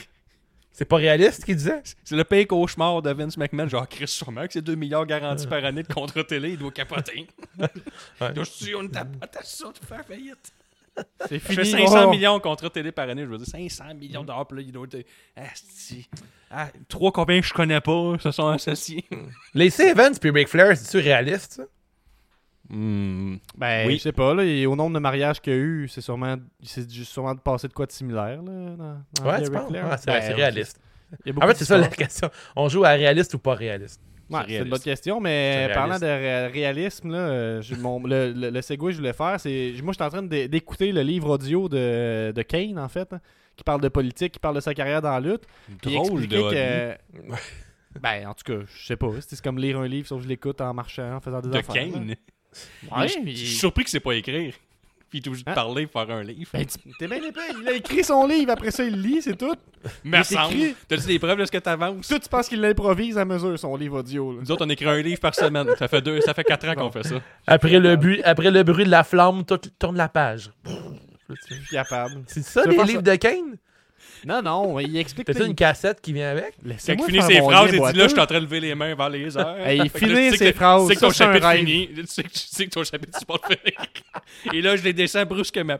C'est pas réaliste, qu'il disait? C'est le pire cauchemar de Vince McMahon. Genre, Chris sûrement que c'est 2 milliards garantis par année de contre-télé, il doit capoter. Ouais. Donc, je suis, on tape à ça de faire faillite. C'est Je fini. fais 500 Oh! millions contre télé par année, je veux dire 500 millions de dollars, puis là, il doit être. Asti. Ah, trois copains que je connais pas se sont associés. Les Evans puis Ric Flair, c'est-tu réaliste, ça? Hmm. Ben, Oui. je sais pas, là, et au nombre de mariages qu'il y a eu, c'est sûrement, c'est juste sûrement de passer de quoi de similaire, là, dans, dans Ouais. Ah, c'est Ben, c'est réaliste. En fait, c'est ça la question. On joue à réaliste ou pas réaliste? Ouais, C'est une bonne question, mais parlant de ré- réalisme, là, euh, mon- le, le, le segue que je voulais faire, c'est. Moi, je suis en train d'é- d'écouter le livre audio de, de Kane, en fait, hein, qui parle de politique, qui parle de sa carrière dans la lutte. Drôle de que. Ben, en tout cas, je sais pas. C'est comme lire un livre, sauf que je l'écoute en marchant, en faisant des de affaires. là. Kane? Ouais, je, je suis surpris que c'est pas écrire. Puis il est obligé de Hein? parler, faire un livre. Ben, tu- t'es bien épais. Il a écrit son livre, après ça, il le lit, c'est tout. Mais il semble. écrit- T'as-tu des preuves de ce que t'avances? Toi, tu penses qu'il l'improvise à mesure, son livre audio. Là. Nous autres, on écrit un livre par semaine. Ça fait deux, ça fait quatre ans qu'on fait ça. Après le, bu- après le bruit de la flamme, tout- tourne la page. Capable. C'est ça, Tu veux les faire livres de Kane? Non, non, il explique. T'as-tu une cassette qui vient avec? Quand il finit ses phrases, il dit là, je suis en train de lever les mains vers les airs. Hey, il finit tu sais ses que- phrases, Tu sais que ton chapitre fini. Tu sais que, tu sais que ton chapitre, tu peux le finir. Et là, je les descends brusquement.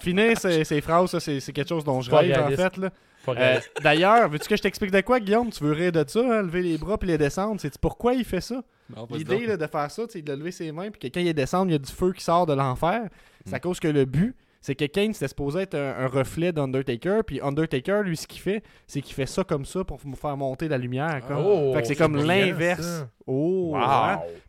Finir ses, ses phrases, ça, c'est quelque chose dont je rêve, en fait. Là. Euh. D'ailleurs, veux-tu que je t'explique de quoi, Guillaume? Tu veux rire de ça, hein, lever les bras puis les descendre? C'est pourquoi il fait ça? L'idée là, de faire ça, c'est de lever ses mains, puis que quand il descend, il y a du feu qui sort de l'enfer. C'est à cause que le but, c'est que Kane, c'était supposé être un, un reflet d'Undertaker, puis Undertaker, lui, ce qu'il fait, c'est qu'il fait ça comme ça pour me faire monter la lumière. Comme. Oh, fait que c'est comme l'inverse. Oh, Wow.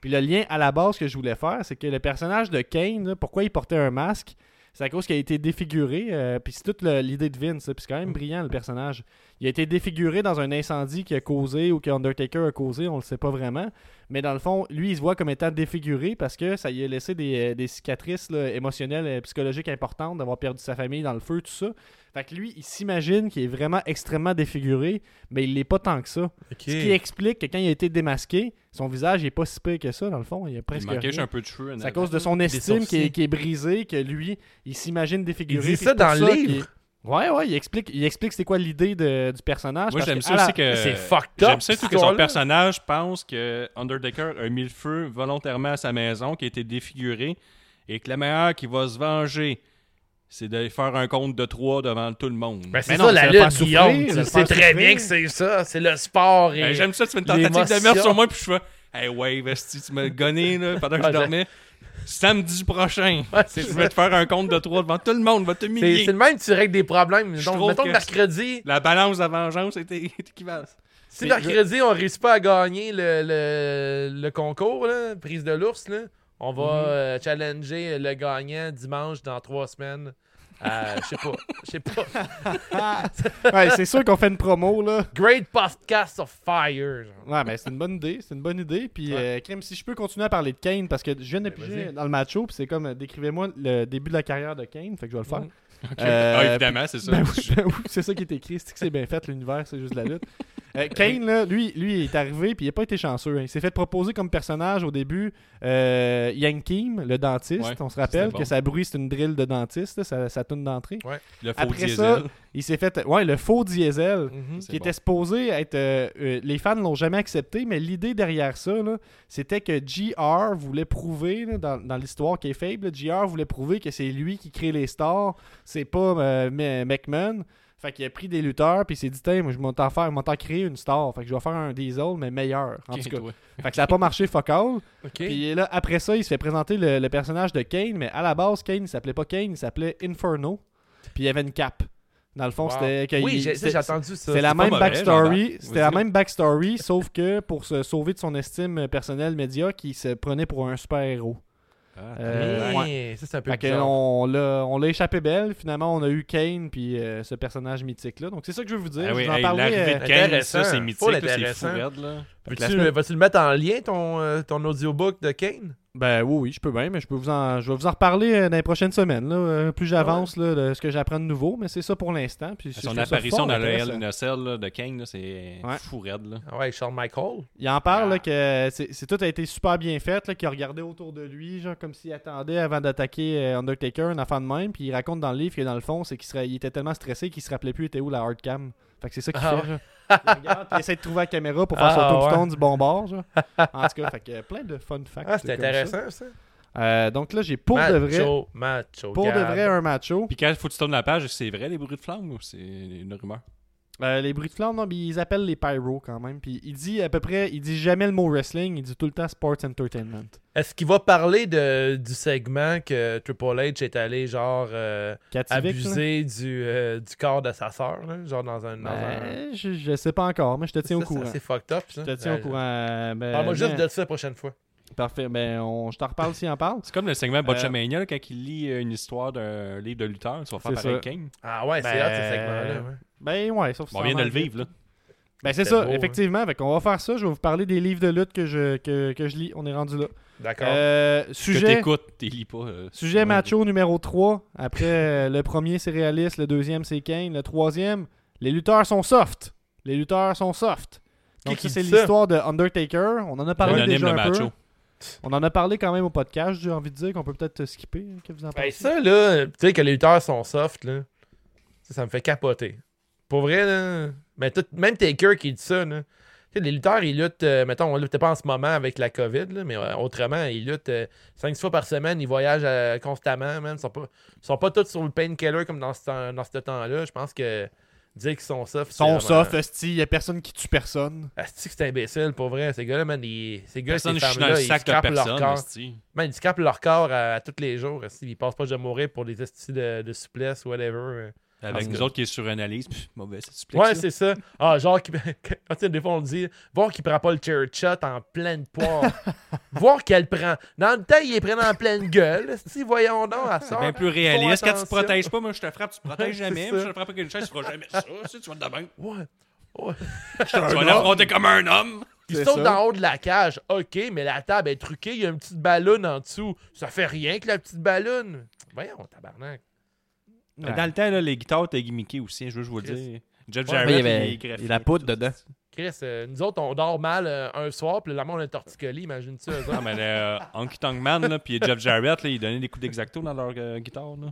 Puis le lien à la base que je voulais faire, c'est que le personnage de Kane, là, pourquoi il portait un masque c'est à cause qu'il a été défiguré, euh, puis c'est toute l'idée de Vince, puis c'est quand même brillant le personnage. Il a été défiguré dans un incendie qui a causé ou que Undertaker a causé, on le sait pas vraiment. Mais dans le fond, lui, il se voit comme étant défiguré parce que ça lui a laissé des, euh, cicatrices émotionnelles et psychologiques importantes, d'avoir perdu sa famille dans le feu, tout ça. Fait que lui, il s'imagine qu'il est vraiment extrêmement défiguré, mais il l'est pas tant que ça. Ce qui explique que quand il a été démasqué, son visage est pas si pire que ça, dans le fond. Il a Il presque rien. juste un peu de cheveux. C'est à cause de son estime qui est, sourcils. qui est brisé que lui, il s'imagine défiguré. Il dit ça dans le livre? Ouais, ouais, il explique, il explique c'est quoi l'idée du personnage. Moi, j'aime ça la- aussi que. C'est fucked up. J'aime ça que son personnage pense que Undertaker a mis le feu volontairement à sa maison, qui a été défigurée, et que la meilleure qui va se venger, c'est de faire un compte de trois devant tout le monde. Ben, c'est ça non, la lutte, Guillaume. c'est Tu sais très souffrir. bien que c'est ça. C'est le sport. Et... Ben, J'aime ça, tu fais une tentative de merde sur moi, puis je fais Hey, ouais, Vesti, tu m'as gonné là, pendant que je dormais. Samedi prochain, Ouais, je c'est vais te faire un compte de trois devant tout le monde, va C'est t'humilier. c'est le même tu règles des problèmes. Je Donc, mettons que mercredi, La balance de la vengeance était est équivalente. si mercredi, on réussit pas à gagner le, le, le concours, là, prise de l'ours, là, on va Mhm. euh, challenger le gagnant dimanche dans trois semaines. à- Je sais pas. Je sais pas. Ouais, c'est sûr qu'on fait une promo, là. Great podcast of fire. genre. Ouais, mais c'est une bonne idée, c'est une bonne idée. Puis, euh, Crème, si je peux continuer à parler de Kane, parce que je viens de Ben, piger dans le match-up, puis c'est comme, euh, décrivez-moi le début de la carrière de Kane, fait que je vais le faire. Mhm. Euh, ah, évidemment, c'est ça. Ben oui, ben oui, c'est ça qui est écrit. C'est que c'est bien fait, l'univers, c'est juste la lutte. Euh, Kane, là, lui, lui, il est arrivé, puis il n'a pas été chanceux. hein. Il s'est fait proposer comme personnage au début euh, Yang Kim, le dentiste. Ouais, on se rappelle bon. que sa bruit, c'est une drill de dentiste, là, sa, sa toune d'entrée. Le faux Après diesel. ça, il s'est fait. Ouais, le faux diesel. Mhm. Qui bon. était supposé être. euh, euh, les fans l'ont jamais accepté, mais l'idée derrière ça, c'était que GR voulait prouver, là, dans, dans l'histoire qui est faible, GR voulait prouver que c'est lui qui crée les stars, c'est pas McMahon. Fait qu'il a pris des lutteurs, puis il s'est dit, Tiens, moi, je m'entends faire, je m'entends créer une star. Fait que je vais faire un diesel, mais meilleur. En tout cas. Fait que ça a pas marché, fuck all. Puis là, après ça, il se fait présenter le, le personnage de Kane, mais à la base, Kane, il s'appelait pas Kane, il s'appelait Inferno. Puis il avait une cape. Dans le fond, Wow. c'était. Oui, il- j'ai entendu ça. c'est la même mauvais, backstory. C'était la même backstory, sauf que pour se sauver de son estime personnelle média, qui se prenait pour un super-héros. Ah, Euh, ouais. Ça, c'est un peu on l'a on l'a échappé belle. Finalement, on a eu Kane puis euh, ce personnage mythique là. Donc c'est ça que je veux vous dire. Ah je oui, vais en hey, parler. euh, de Kane, ça, Intéressant. c'est mythique, c'est fou là. Veux-tu semaine- vas-tu le mettre en lien, ton, euh, ton audiobook de Kane? Ben oui, oui, je peux bien, mais je peux vous en, je vais vous en reparler euh, dans les prochaines semaines. Là. Euh, plus j'avance là, de ce que j'apprends de nouveau, mais c'est ça pour l'instant. Puis Son apparition fort dans le là, de Kane, là, c'est Ouais. fou raide. Là. Ah ouais, Shawn Michael. Il en parle là, que c'est c'est- tout a été super bien fait, là, qu'il a regardé autour de lui, genre comme s'il attendait avant d'attaquer euh, Undertaker, un enfant de même. Puis il raconte dans le livre que dans le fond, c'est qu'il serait, il était tellement stressé qu'il se rappelait plus était où la hardcam. Fait que c'est ça qu'il Ah fait. genre. Il regarde, puis il essaie de trouver la caméra pour faire Ah son ouais. tombstone du bon bord. Genre. En tout cas, fait que plein de fun facts. Ah, c'est ça. intéressant, ça. Euh, donc là, j'ai pour macho, de vrai, Macho, pour de vrai un macho. Puis quand il faut que tu tournes la page, c'est vrai les bruits de flammes ou c'est une rumeur? Euh, les bruits de flamme, non, mais ils appellent les pyro quand même. Puis il dit à peu près, il dit jamais le mot wrestling, il dit tout le temps sports entertainment. Est-ce qu'il va parler de, du segment que Triple H est allé, genre, euh, abuser du, euh, du corps de sa sœur? Genre dans un. Dans un... Ben, je, je sais pas encore, mais je te tiens au courant. C'est fucked up, ça. Je te tiens au courant. euh, ben, Parle-moi juste ben, de ça la prochaine fois. Parfait. Ben, on, je t'en reparle s'il en parle. C'est comme le segment Botchamania, là, quand il lit euh, une histoire d'un livre de lutteur, tu vas faire pareil. Kane. Ah ouais, c'est Ben, hot, ce segment-là. ouais. Ben, ouais, sauf que Bon, on vient de le vivre, là. Ben, c'est ça, beau, effectivement. Fait qu'on va faire ça. Je vais vous parler des livres de lutte que je, que, que je lis. On est rendu là. D'accord. Euh, Que sujet t'écoutes, t'es lis pas. euh, sujet macho numéro 3. Après, euh, le premier, c'est réaliste. Le deuxième, c'est Kane. Le troisième, les lutteurs sont soft. Les lutteurs sont soft. Donc, Qui ça, qui c'est l'histoire de Undertaker. On en a parlé déjà un peu. macho. On en a parlé quand même au podcast. J'ai envie de dire qu'on peut peut-être skipper. Qu'est-ce que vous en Ben, ça, là, tu sais que les lutteurs sont soft, là, ça, ça me fait capoter. Pour vrai, là, ben, tout- même Taker qui dit ça, là. Tu sais, les lutteurs, ils luttent, euh, mettons, on lutte pas en ce moment avec la COVID, là, mais euh, autrement, ils luttent 5 fois par semaine, ils voyagent euh, constamment, man. Ils sont pas, ils sont pas tous sur le painkiller comme dans ce, temps- dans ce temps-là. Je pense que dire qu'ils sont soft, sont soft. Il y a personne qui tue personne. Asti que c'est imbécile, pour vrai. Ces gars-là, man, ils, ces gars, Personne ces femmes-là, le ils scrapent leur corps. Man, ils scrapent leur corps à, à tous les jours. asti. Ils passent pas de mourir pour des estis de, de souplesse, whatever. Avec nous que- autres qui est sur analyse. pff, Mauvais, ça Ouais, c'est ça. Ah, genre, qui... quand, tu sais, des fois, on le dit, voir qu'il prend pas le chair shot en pleine poire. voir qu'elle prend. Dans le temps, il est pris en pleine gueule. Si, voyons donc, à ça. bien plus réaliste. Quand tu te protèges pas, moi je te frappe, tu te protèges jamais. Moi, je te frappe avec une chaise, tu feras jamais ça. si, tu vas te demain. Ouais. Ouais. Tu vas l'affronter comme un homme. Il saute d'en haut de la cage. OK, mais la table est truquée. Il y a une petite ballonne en dessous. Ça fait rien que la petite ballonne. Voyons, tabarnak. Ouais. Dans le temps, là, les guitares étaient gimmickées aussi, je veux juste vous le dire. Jeff Ouais, Jarrett, mais il a la poudre tout. dedans. Chris, euh, nous autres, on dort mal euh, un soir, puis le lendemain, on a un torticolis. Imagine ça. Non, mais euh, Honky Tonk Man, là, puis Jeff Jarrett, là, ils donnaient des coups d'exacto dans leur euh, guitare, là,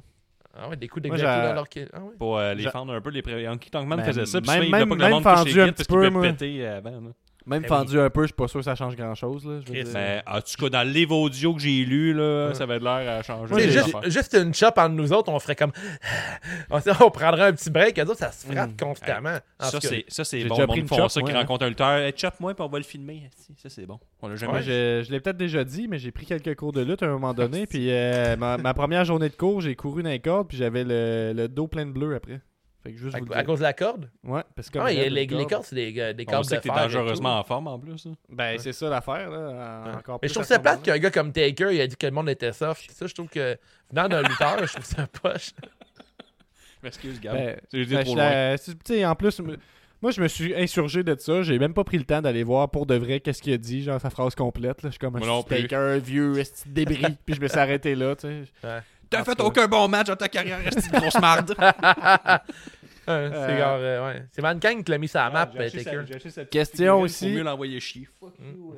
Ah ouais, des coups d'exacto dans leur... Ah ouais. pour euh, les fendre un peu. Les pré- Honky Tonk Man Ben, faisait ça, puis même- il même- pas que le même monde touche les guides petit parce qu'il peut péter euh, avant. là. Même Ben fendu un peu, je suis pas sûr que ça change grand chose. Là, je veux Chris, dire. Mais en tout cas, dans le livre audio que j'ai lu, là, Ouais. ça avait l'air à changer. Moi, juste, une chop entre nous autres, on ferait comme. on, on prendrait un petit break, eux autres, ça se frappe Mm. constamment. En Ça, c'est, ça, c'est J'ai bon. déjà Le monde font chop, ça, qui moi, hein. rencontre un lutteur. Hey, chop-moi, puis on va le filmer. Si, Ça, c'est bon. On l'a jamais Moi, vu. je, je l'ai peut-être déjà dit, mais j'ai pris quelques cours de lutte à un moment donné. puis euh, ma, ma première journée de cours, j'ai couru dans les cordes, puis j'avais le, le dos plein de bleu après. Fait que juste vous à, cause de la corde? Ouais, parce que Ah, comme il y a raide, les, les corde. cordes, c'est des, euh, des On cordes sait de que t'es dangereusement en forme, en plus. hein. Ben, c'est ça l'affaire, là. Ouais. Encore Mais plus je trouve ça plate qu'un gars comme Taker, il a dit que le monde était soft. Ça, je trouve que, venant d'un lutteur, je trouve ça poche. Excuse, Gab. Ben, dit ben, trop je loin. la- tu sais, en plus, moi, je me suis insurgé de ça. J'ai même pas pris le temps d'aller voir pour de vrai qu'est-ce qu'il a dit, genre sa phrase complète. Là. Je suis comme un Moi non plus. Taker, vieux, débris. puis je me suis arrêté là, tu sais. T'as fait aucun bon match dans ta carrière, reste une grosse marde. C'est Euh, genre, euh, ouais. C'est Mankind qui l'a mis sur la map, euh, Taker. Question aussi. Mieux l'envoyer chier. Fuck Mm. you.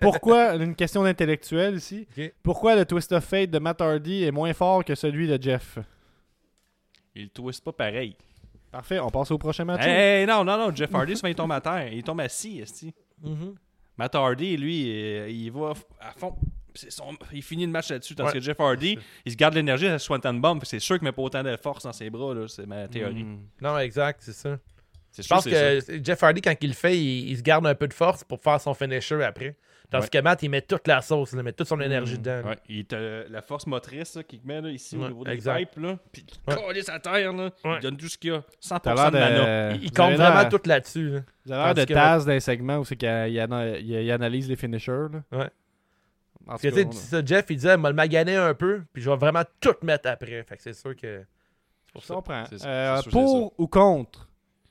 Pourquoi, une question d'intellectuel ici, pourquoi le Twist of Fate de Matt Hardy est moins fort que celui de Jeff? Il twist pas pareil. Parfait, on passe au prochain match. Hey, non, non, non, Jeff Hardy, souvent il tombe à terre. Il tombe assis, esti. Mhm. Matt Hardy, lui, il va à fond. Son- Il finit le match là-dessus. Tandis Ouais. que Jeff Hardy, il se garde l'énergie à la Swanton Bomb. C'est sûr qu'il met pas autant de force dans ses bras. là. C'est ma théorie. Hmm. Non, exact, c'est ça. C'est Je sûr pense ça. que Jeff Hardy, quand il le fait, il, il se garde un peu de force pour faire son finisher après. Tandis Ouais. que Matt, il met toute la sauce, il met toute son énergie Mm. dedans. Ouais, il te- la force motrice qu'il met là, ici Ouais, au niveau des exact. pipes, là, puis il Ouais. colle sa terre, là, Ouais. il donne tout ce qu'il y a. 100% T'as de mana. Il, compte vraiment tout là-dessus. là. Vous avez l'air de Taz dans les segments où c'est qu'il il ana- il- il analyse les finishers. Là. Ouais. Parce que, tu sais, Jeff, il disait, m'a le magané un peu, puis je vais vraiment tout mettre après. Fait que c'est sûr que. C'est pour je ça. comprends. Euh, pour ou contre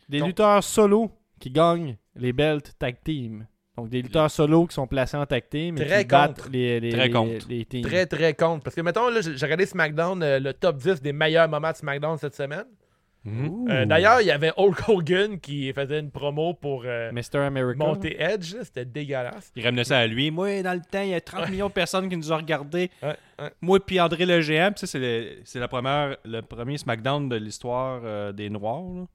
des Contre. lutteurs solo qui gagnent les belts tag team. Donc des lutteurs solo qui sont placés en tag team et Très qui battent contre. les, les, Très les- contre. les teams. Très, très contre. Parce que, mettons, là, j'ai j'ai regardé SmackDown, euh, le top 10 des meilleurs moments de SmackDown cette semaine. Euh, D'ailleurs, il y avait Hulk Hogan qui faisait une promo pour euh, Mr. America. monter Edge. C'était dégueulasse. Il ramenait ça à lui. Moi, dans le temps, il y a 30 millions de personnes qui nous ont regardés. Ouais, ouais. Moi puis André le c'est le, c'est la première, le premier SmackDown de l'histoire euh, des Noirs là,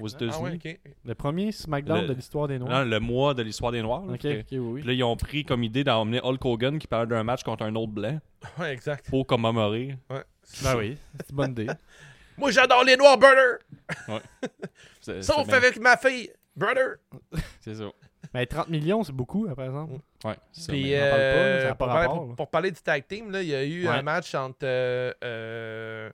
aux États-Unis. Ah ouais, ok. Le premier SmackDown Le- de l'histoire des Noirs. Non, le mois de l'histoire des Noirs. là. oui, là, ils ont pris comme idée d'emmener Hulk Hogan qui parlait d'un match contre un autre blanc Ouais, exact. pour commémorer. Ouais. Ben oui, c'est une bonne idée. Moi, j'adore les noirs, brother! Sauf bien- avec ma fille, brother! C'est ça. Mais 30 millions, c'est beaucoup, hein, par exemple. Ouais, ça. Puis, parle pas, ça euh, pas pour, parler, rapport, pour- là. pour parler du tag team, là, il y a eu Ouais. un match entre euh, euh,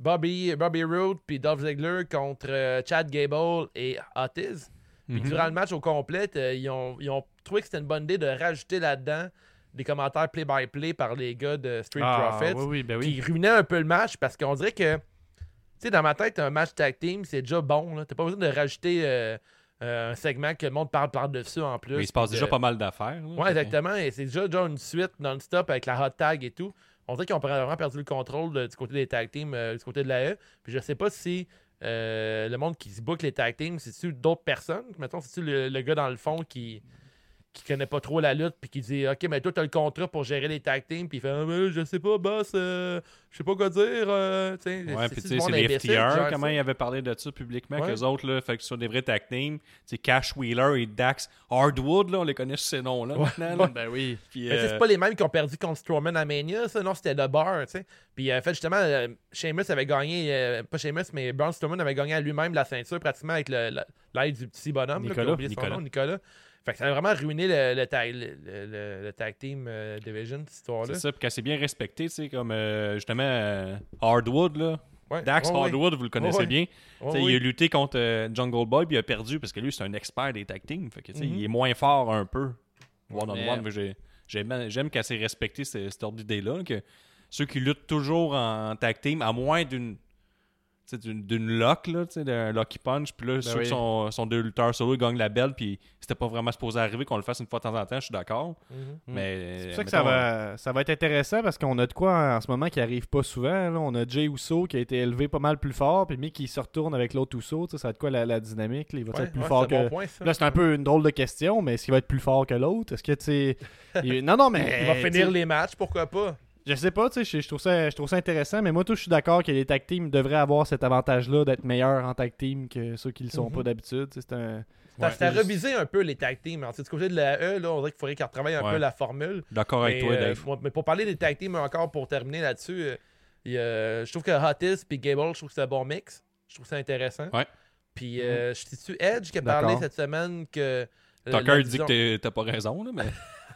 Bobby, Bobby Roode puis Dolph Ziggler contre euh, Chad Gable et Otis. Puis Mhm. durant le match au complet, euh, ils, ont, ils ont trouvé que c'était une bonne idée de rajouter là-dedans des commentaires play-by-play par les gars de Street Ah, Profits oui, oui, ben oui. qui ruinaient un peu le match parce qu'on dirait que, sais, dans ma tête, un match tag team, c'est déjà bon. T'as pas besoin de rajouter euh, euh, un segment que le monde parle par-dessus en plus. Mais il se passe déjà pas mal d'affaires. Ouais, exactement. Et c'est déjà genre une suite non-stop avec la hot tag et tout. On dirait qu'ils ont vraiment perdu le contrôle de- du côté des tag teams, euh, du côté de la E. Puis je sais pas si le monde qui se book les tag teams, c'est-tu d'autres personnes? Mettons, c'est-tu le, le gars dans le fond qui qui connaît pas trop la lutte puis qui dit OK mais toi t'as le contrat pour gérer les tag teams puis il fait Ah, mais je sais pas boss euh, je sais pas quoi dire euh, tu sais, Ouais, c'est-tu puis tu sais, c'est les FTR, gère comment ils avaient parlé de ça publiquement, Ouais. qu'eux autres, là, fait que ce sont des vrais tag teams. Tu sais, Cash Wheeler et Dax Hardwood, là, on les connaît sur ces noms-là maintenant. là. Ben oui. Puis, Mais tu sais, euh, c'est pas les mêmes qui ont perdu contre Strowman à Mania, ça. Non, c'était The Bar, tu sais. Puis, en fait, justement, euh, Sheamus avait gagné, euh, pas Sheamus, mais Braun Strowman avait gagné à lui-même la ceinture pratiquement avec l'aide du petit bonhomme. là, Nicolas. qui a oublié son Nicolas. nom, Nicolas. Fait que ça a vraiment ruiné le, le tag, le, tag team euh, division, cette histoire-là. C'est ça, puis quand c'est bien respecté, tu sais, comme euh, justement euh, Hardwood, là. Ouais, Dax ouais, ouais. Hardwood, vous le connaissez bien. Il a lutté contre euh, Jungle Boy, puis il a perdu parce que lui, c'est un expert des tag teams. Fait que, sais, Mhm. il est moins fort un peu. One on Mais- one. Fait que j'ai- J'aime j'aime quand c'est respecté ce- cette ordre d'idée-là. Que ceux qui luttent toujours en tag team, à moins d'une. D'une lock, là, tu sais, d'un lucky punch, puis là, ceux oui. qui sont, sont deux lutteurs solo, ils gagnent la belle, puis c'était pas vraiment supposé arriver qu'on le fasse une fois de temps en temps, je suis d'accord. Mhm. Mais. C'est pour ça que ça va, ça va être intéressant parce qu'on a de quoi en ce moment qui arrive pas souvent. là. On a Jay Uso qui a été élevé pas mal plus fort, puis Mick qui se retourne avec l'autre Uso. tu sais, Ça va être quoi la, la dynamique là? Il va Ouais, être plus ouais, fort que. bon point. Là, c'est un peu une drôle de question, mais est-ce qu'il va être plus fort que l'autre? Est-ce que tu sais. il- Non, non, mais. Il va finir les matchs, pourquoi pas? Je sais pas, tu sais, je, trouve ça, je trouve ça intéressant, mais moi, tout, je suis d'accord que les tag teams devraient avoir cet avantage-là d'être meilleurs en tag team que ceux qui le sont Mhm. pas d'habitude. C'est un. Ouais. ça a revisé un peu les tag teams. Alors, du côté de la E, là, on dirait qu'il faudrait qu'ils retravaillent un Ouais. peu la formule. D'accord avec toi, euh, Dave. moi- mais pour parler des tag teams encore, pour terminer là-dessus, euh, je trouve que Hotis et Gable, je trouve que c'est un bon mix. Je trouve ça intéressant. Ouais. Puis, euh, je suis-tu Edge qui a parlé cette semaine que. Tucker dit que t'as pas raison, là, mais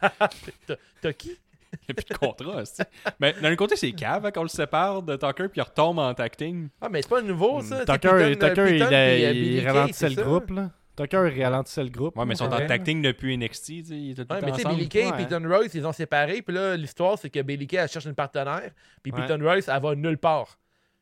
T'as qui? Il n'y a plus de contrat. c'est- mais d'un côté, c'est cave hein, qu'on le sépare de Tucker puis il retombe en tag team. Ah, mais c'est pas nouveau ça. Tu sais, Tucker, Tucker, il, a- euh, il Kay, ralentissait le ça? groupe, là. Tucker, il ralentissait le groupe. Ouais, mais ils sont en team depuis NXT. tu sais, Ils étaient tout Ouais, le mais tu sais. Billy Kay et. Peyton Royce, ils ont séparé. Puis là, l'histoire, c'est que Billy Kay, elle cherche une partenaire. Puis Ouais. Peyton Royce, elle va nulle part.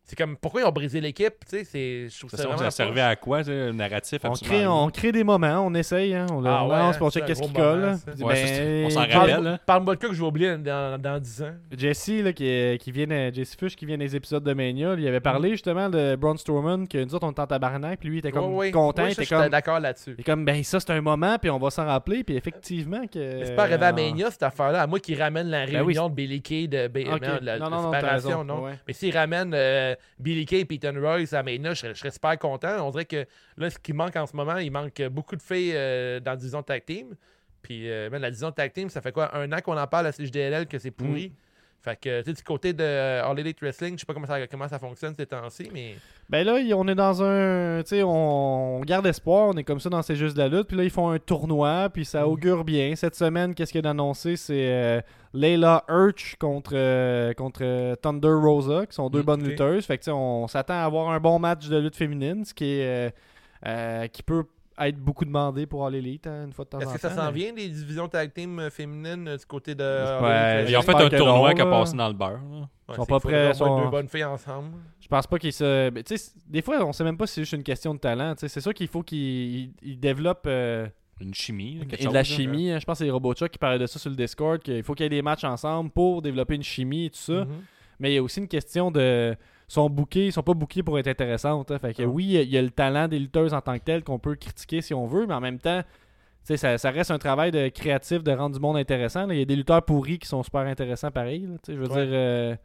C'est comme, pourquoi ils ont brisé l'équipe? Tu sais, c'est- je trouve Ça, ça ça, vraiment. servait à quoi, le narratif On crée, on crée des moments, on essaye, hein, on, le- Ah on ouais, lance, hein, puis on c'est check un qu'est-ce qui colle. Ouais, ben, on s'en Parle- rappelle. hein. Parle-moi de quoi que je vais oublier dans, dans 10 ans. Jesse, là, qui, est- qui vient, Jesse Fush, qui vient des épisodes de Mania, il avait parlé justement de Braun Strowman, que nous autres, on était en tabarnak, puis lui, il était comme Ouais, ouais. content, Ouais, il ça, était comme... d'accord là-dessus. Il est comme, ben ça, c'est un moment, puis on va s'en rappeler, puis effectivement que... Mais c'est pas arrivé à euh, Mania, cette affaire-là. À moi qui ramène la Ben oui, réunion de Billy Kay, de, merde, la, Non, la non, non, t'as séparation, non? Ouais. Mais s'il ramène euh, Billy Kay Peyton Royce à Mania, je je serais super content. On dirait que là, ce qui manque en ce moment, il manque beaucoup de filles euh, dans la division tag team. Puis euh, man, la division tag team, ça fait quoi? Un an qu'on en parle à CJDLL que c'est pourri. Mm. Fait que, tu sais, du côté de euh, All Elite Wrestling, je sais pas comment ça, comment ça fonctionne ces temps-ci, mais. Ben là, on est dans un. Tu sais, on, on garde espoir, on est comme ça dans C'est juste de la lutte. Puis là, ils font un tournoi, puis ça Mhm. augure bien. Cette semaine, qu'est-ce qu'il y a d'annoncé? C'est euh, Layla Hirsch contre, euh, contre euh, Thunder Rosa, qui sont deux Mhm, bonnes ok. lutteuses. Fait que tu sais, on s'attend à avoir un bon match de lutte féminine, ce qui est. euh, qui peut être beaucoup demandé pour All Elite, hein, une fois de temps en temps. Est-ce que ça s'en mais- vient des divisions tag team euh, féminines euh, du côté de. Ouais? Ils ont fait un tournoi qui a passé dans le beurre. là. Ouais, sont pas prêts, sont- deux bonnes filles ensemble. Je pense pas qu'ils se. tu sais, des fois, on sait même pas si c'est juste une question de talent. tu sais. C'est sûr qu'il faut qu'ils ils développent. euh, Une chimie. là, quelque et de la chose, là. chimie, hein. je pense que c'est Robochuck qui parlait de ça sur le Discord, qu'il faut qu'il y ait des matchs ensemble pour développer une chimie et tout ça. Mhm. Mais il y a aussi une question de. Sont bookés, ils sont pas bookés pour être intéressantes. hein. Fait que Non. oui, il y a- il y, a le talent des lutteuses en tant que tel qu'on peut critiquer si on veut, mais en même temps, ça, ça reste un travail de créatif de rendre du monde intéressant. Il y a des lutteurs pourris qui sont super intéressants pareil. Je veux Ouais. dire. euh,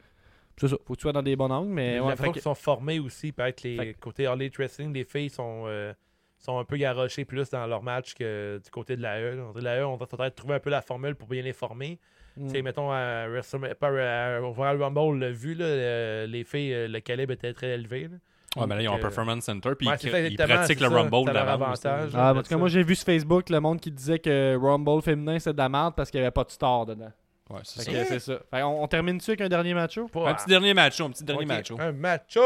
c'est ça, faut que tu sois dans des bons angles, mais ouais, fait que- qu'ils sont formés aussi, peut-être les Fait côté Elite Wrestling, les filles sont, euh, sont un peu garochées plus dans leur match que du côté de la E. dirait La E, on devrait trouver un peu la formule pour bien les former. Mm. Tu sais, mettons, à, WrestleMania- pas à Royal Rumble, on l'a vu, là, les filles, euh, le calibre était très élevé. là. Ouais, mais là, ils ont un euh, Performance Center, puis ouais, ils, ils pratiquent le ça, Rumble d'avance. Ah, en tout cas, ça. moi j'ai vu sur Facebook le monde qui disait que Rumble féminin c'est de la merde parce qu'il n'y avait pas de star dedans. Ouais, c'est ça. que c'est ça. Fait on, on termine dessus avec un dernier match Pas- Un petit dernier match, un petit dernier Ok, match. Un macho!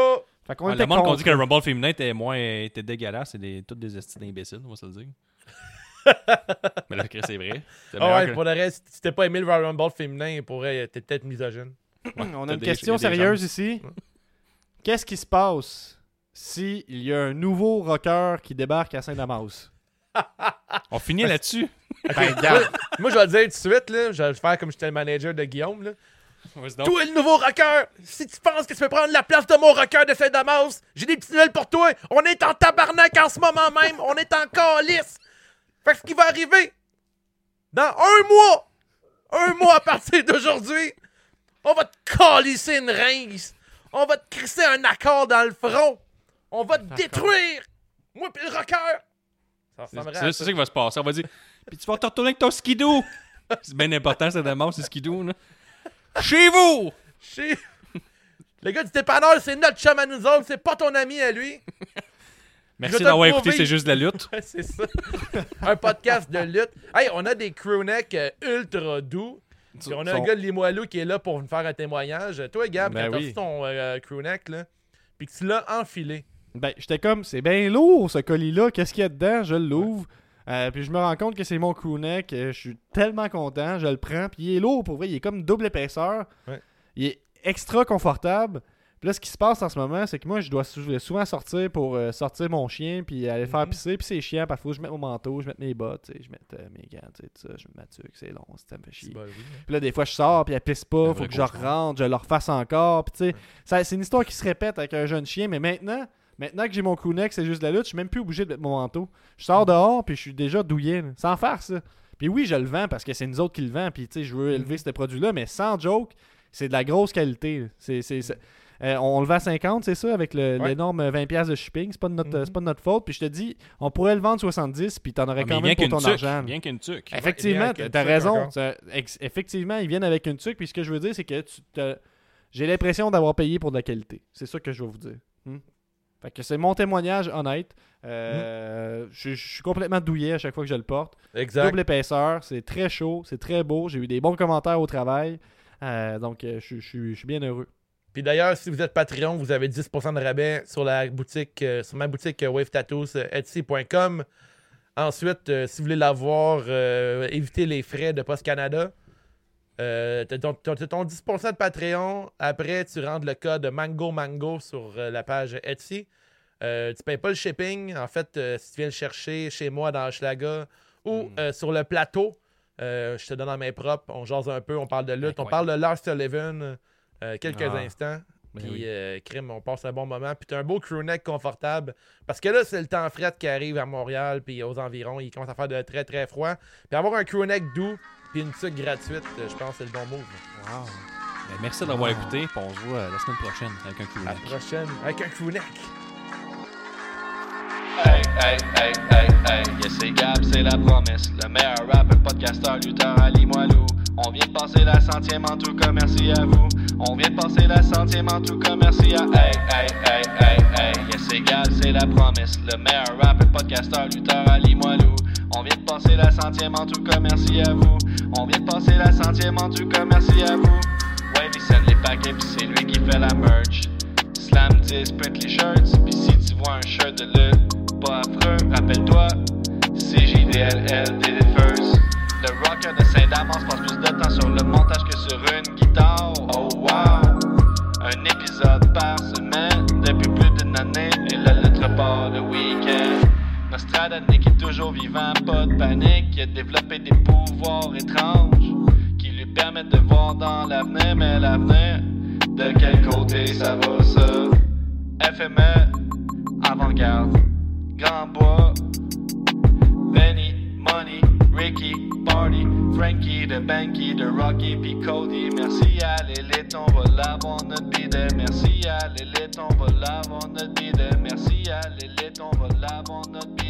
Fait qu'on Ouais, était le monde qu'on dit que le Rumble féminin était moins était dégueulasse, c'est des, toutes des estis d'imbéciles, on va se le dire. mais là, c'est vrai. Ah ouais, que- pour le reste, si t'as pas aimé le Royal Rumble féminin, pourrait t'es peut-être misogyne. On a une des- question sérieuse ici. Qu'est-ce qui se passe si il y a un nouveau rocker qui débarque à Saint-Damas? On finit là-dessus. Ben. Moi, je vais le dire tout de suite, là, je vais faire comme j'étais le manager de Guillaume. Là. Toi, le nouveau rocker, si tu penses que tu peux prendre la place de mon rocker de Saint-Damas, j'ai des petites nouvelles pour toi. On est en tabarnak en ce moment même. On est en calice. Fait que ce qui va arriver, dans un mois, un mois à partir d'aujourd'hui, on va te calisser une rince. On va te crisser un accord dans le front. On va te détruire. Moi pis le rocker. C'est ça qui va se passer. On va dire, puis tu vas te retourner avec ton skidoo. C'est bien important, c'est de c'est skidoo. Là. Chez vous! Chez- Le gars du dépanneur, c'est notre chum à nous autres, c'est pas ton ami à lui. Merci d'avoir prouver. écouté, c'est juste de la lutte. Ouais, c'est ça. un podcast de lutte. Hey, on a des crewnecks euh, ultra doux. Puis on a un Sont- gars de Limoilou qui est là pour nous faire un témoignage. Toi, Gab, Ben quand oui. ton euh, crewneck, là, puis que tu l'as enfilé. Ben, j'étais comme, c'est bien lourd ce colis-là, qu'est-ce qu'il y a dedans? Je l'ouvre. Euh, puis je me rends compte que c'est mon crewneck. euh, je suis tellement content, je le prends. Puis il est lourd pour vrai, il est comme double épaisseur. Ouais. Il est extra confortable. Puis là, ce qui se passe en ce moment, c'est que moi, je dois sou- souvent sortir pour euh, sortir mon chien, puis aller le faire Mhm. pisser. Puis c'est chiant, parfois je mette mon manteau, je mette mes bottes, je mette euh, mes gants, tout ça, je mets ma tuque, c'est long, ça me fait chier. Oui, hein. Puis là, des fois, je sors, puis elle pisse pas, faut que je rentre, je le refasse encore. Puis tu sais, ça- c'est une histoire qui se répète avec un jeune chien, mais maintenant, maintenant que j'ai mon crewneck, c'est juste la lutte, je suis même plus obligé de mettre mon manteau. Je sors dehors, puis je suis déjà douillet, là. sans farce. là. Puis oui, je le vends parce que c'est nous autres qui le vend, puis tu sais, je veux élever ce produit-là, mais sans joke, c'est de la grosse qualité. C'est, c'est- euh, on le vend à 50, c'est ça, avec Ouais. l'énorme 20$ de shipping. C'est pas, de notre, Mhm. c'est pas de notre faute. Puis je te dis, on pourrait le vendre 70, puis t'en aurais Ah, quand même pour ton tuque. argent. Il vient qu'une tuque. Effectivement, t'as une t'as tuque raison. Ça- effectivement, ils viennent avec une tuque. Puis ce que je veux dire, c'est que tu te- j'ai l'impression d'avoir payé pour de la qualité. C'est ça que je vais vous dire. Hmm? Fait que c'est mon témoignage honnête. Euh, je, je suis complètement douillet à chaque fois que je le porte. Exact. Double épaisseur, c'est très chaud, c'est très beau. J'ai eu des bons commentaires au travail. Euh, donc, je, je suis- je suis bien heureux. Puis d'ailleurs, si vous êtes Patreon, vous avez 10% de rabais sur la boutique, euh, sur ma boutique euh, Wave Tattoos, euh, Etsy.com. Ensuite, euh, si vous voulez l'avoir, euh, évitez les frais de Post Canada. Euh, t'as ton, t'as- t'as ton 10% de Patreon. Après, tu rentres le code Mango Mango sur la page Etsy. Tu payes pas le shipping. En fait, si tu viens le chercher chez moi dans Schlaga ou euh, sur le plateau, je te donne en main propre. On jase un peu, on parle de lutte, on parle de Lars Sullivan euh, quelques Ah. instants. Ben Puis, oui. euh, crime, on passe un bon moment. Puis, t'as un beau crewneck confortable. Parce que là, c'est le temps fret qui arrive à Montréal. Puis, aux environs, il commence à faire de très, très froid. Puis, avoir un crewneck doux. Puis, une tuque gratuite, euh, je pense que c'est le bon move. Ben, merci d'avoir écouté. puis on se voit euh, la semaine prochaine avec un coup À la prochaine, avec un crewneck. Hey, hey, hey, hey, hey, yes, c'est Gab, c'est la promesse. Le meilleur rapper, podcasteur, lutteur. On vient de passer la centième en tout cas, merci à vous. On vient de passer la centième en tout cas, merci à. Hey, hey, hey, hey, hey, yes, Gab, c'est la promesse. Le meilleur rapper, podcasteur, lutteur à Limoilou. On vient de passer la centième en tout cas, merci à vous. On vient de passer la centième en tout cas, merci à vous. Ouais, il send les paquets, pis c'est lui qui fait la merch. Slam 10, print les shirts, pis si tu vois un shirt de lutte, pas affreux, rappelle-toi, c'est JDLL, first. Le rocker de Saint-Damas passe plus de temps sur le montage que sur une guitare. Oh wow! Un épisode par semaine depuis plus d'une année et la lettre part le week-end. Nostradanic est toujours vivant, pas de panique. Il a développé des pouvoirs étranges qui lui permettent de voir dans l'avenir, mais l'avenir, de quel côté ça va ça? FME, avant-garde, Grand Bois, Benny, Money, Ricky, Party, Frankie, de Banky, de Rocky, puis Cody. Merci à l'élite, on va l'avoir notre bidet. Merci à l'élite, on va l'avoir notre bidet. Merci à l'élite, on va l'avoir notre bidet.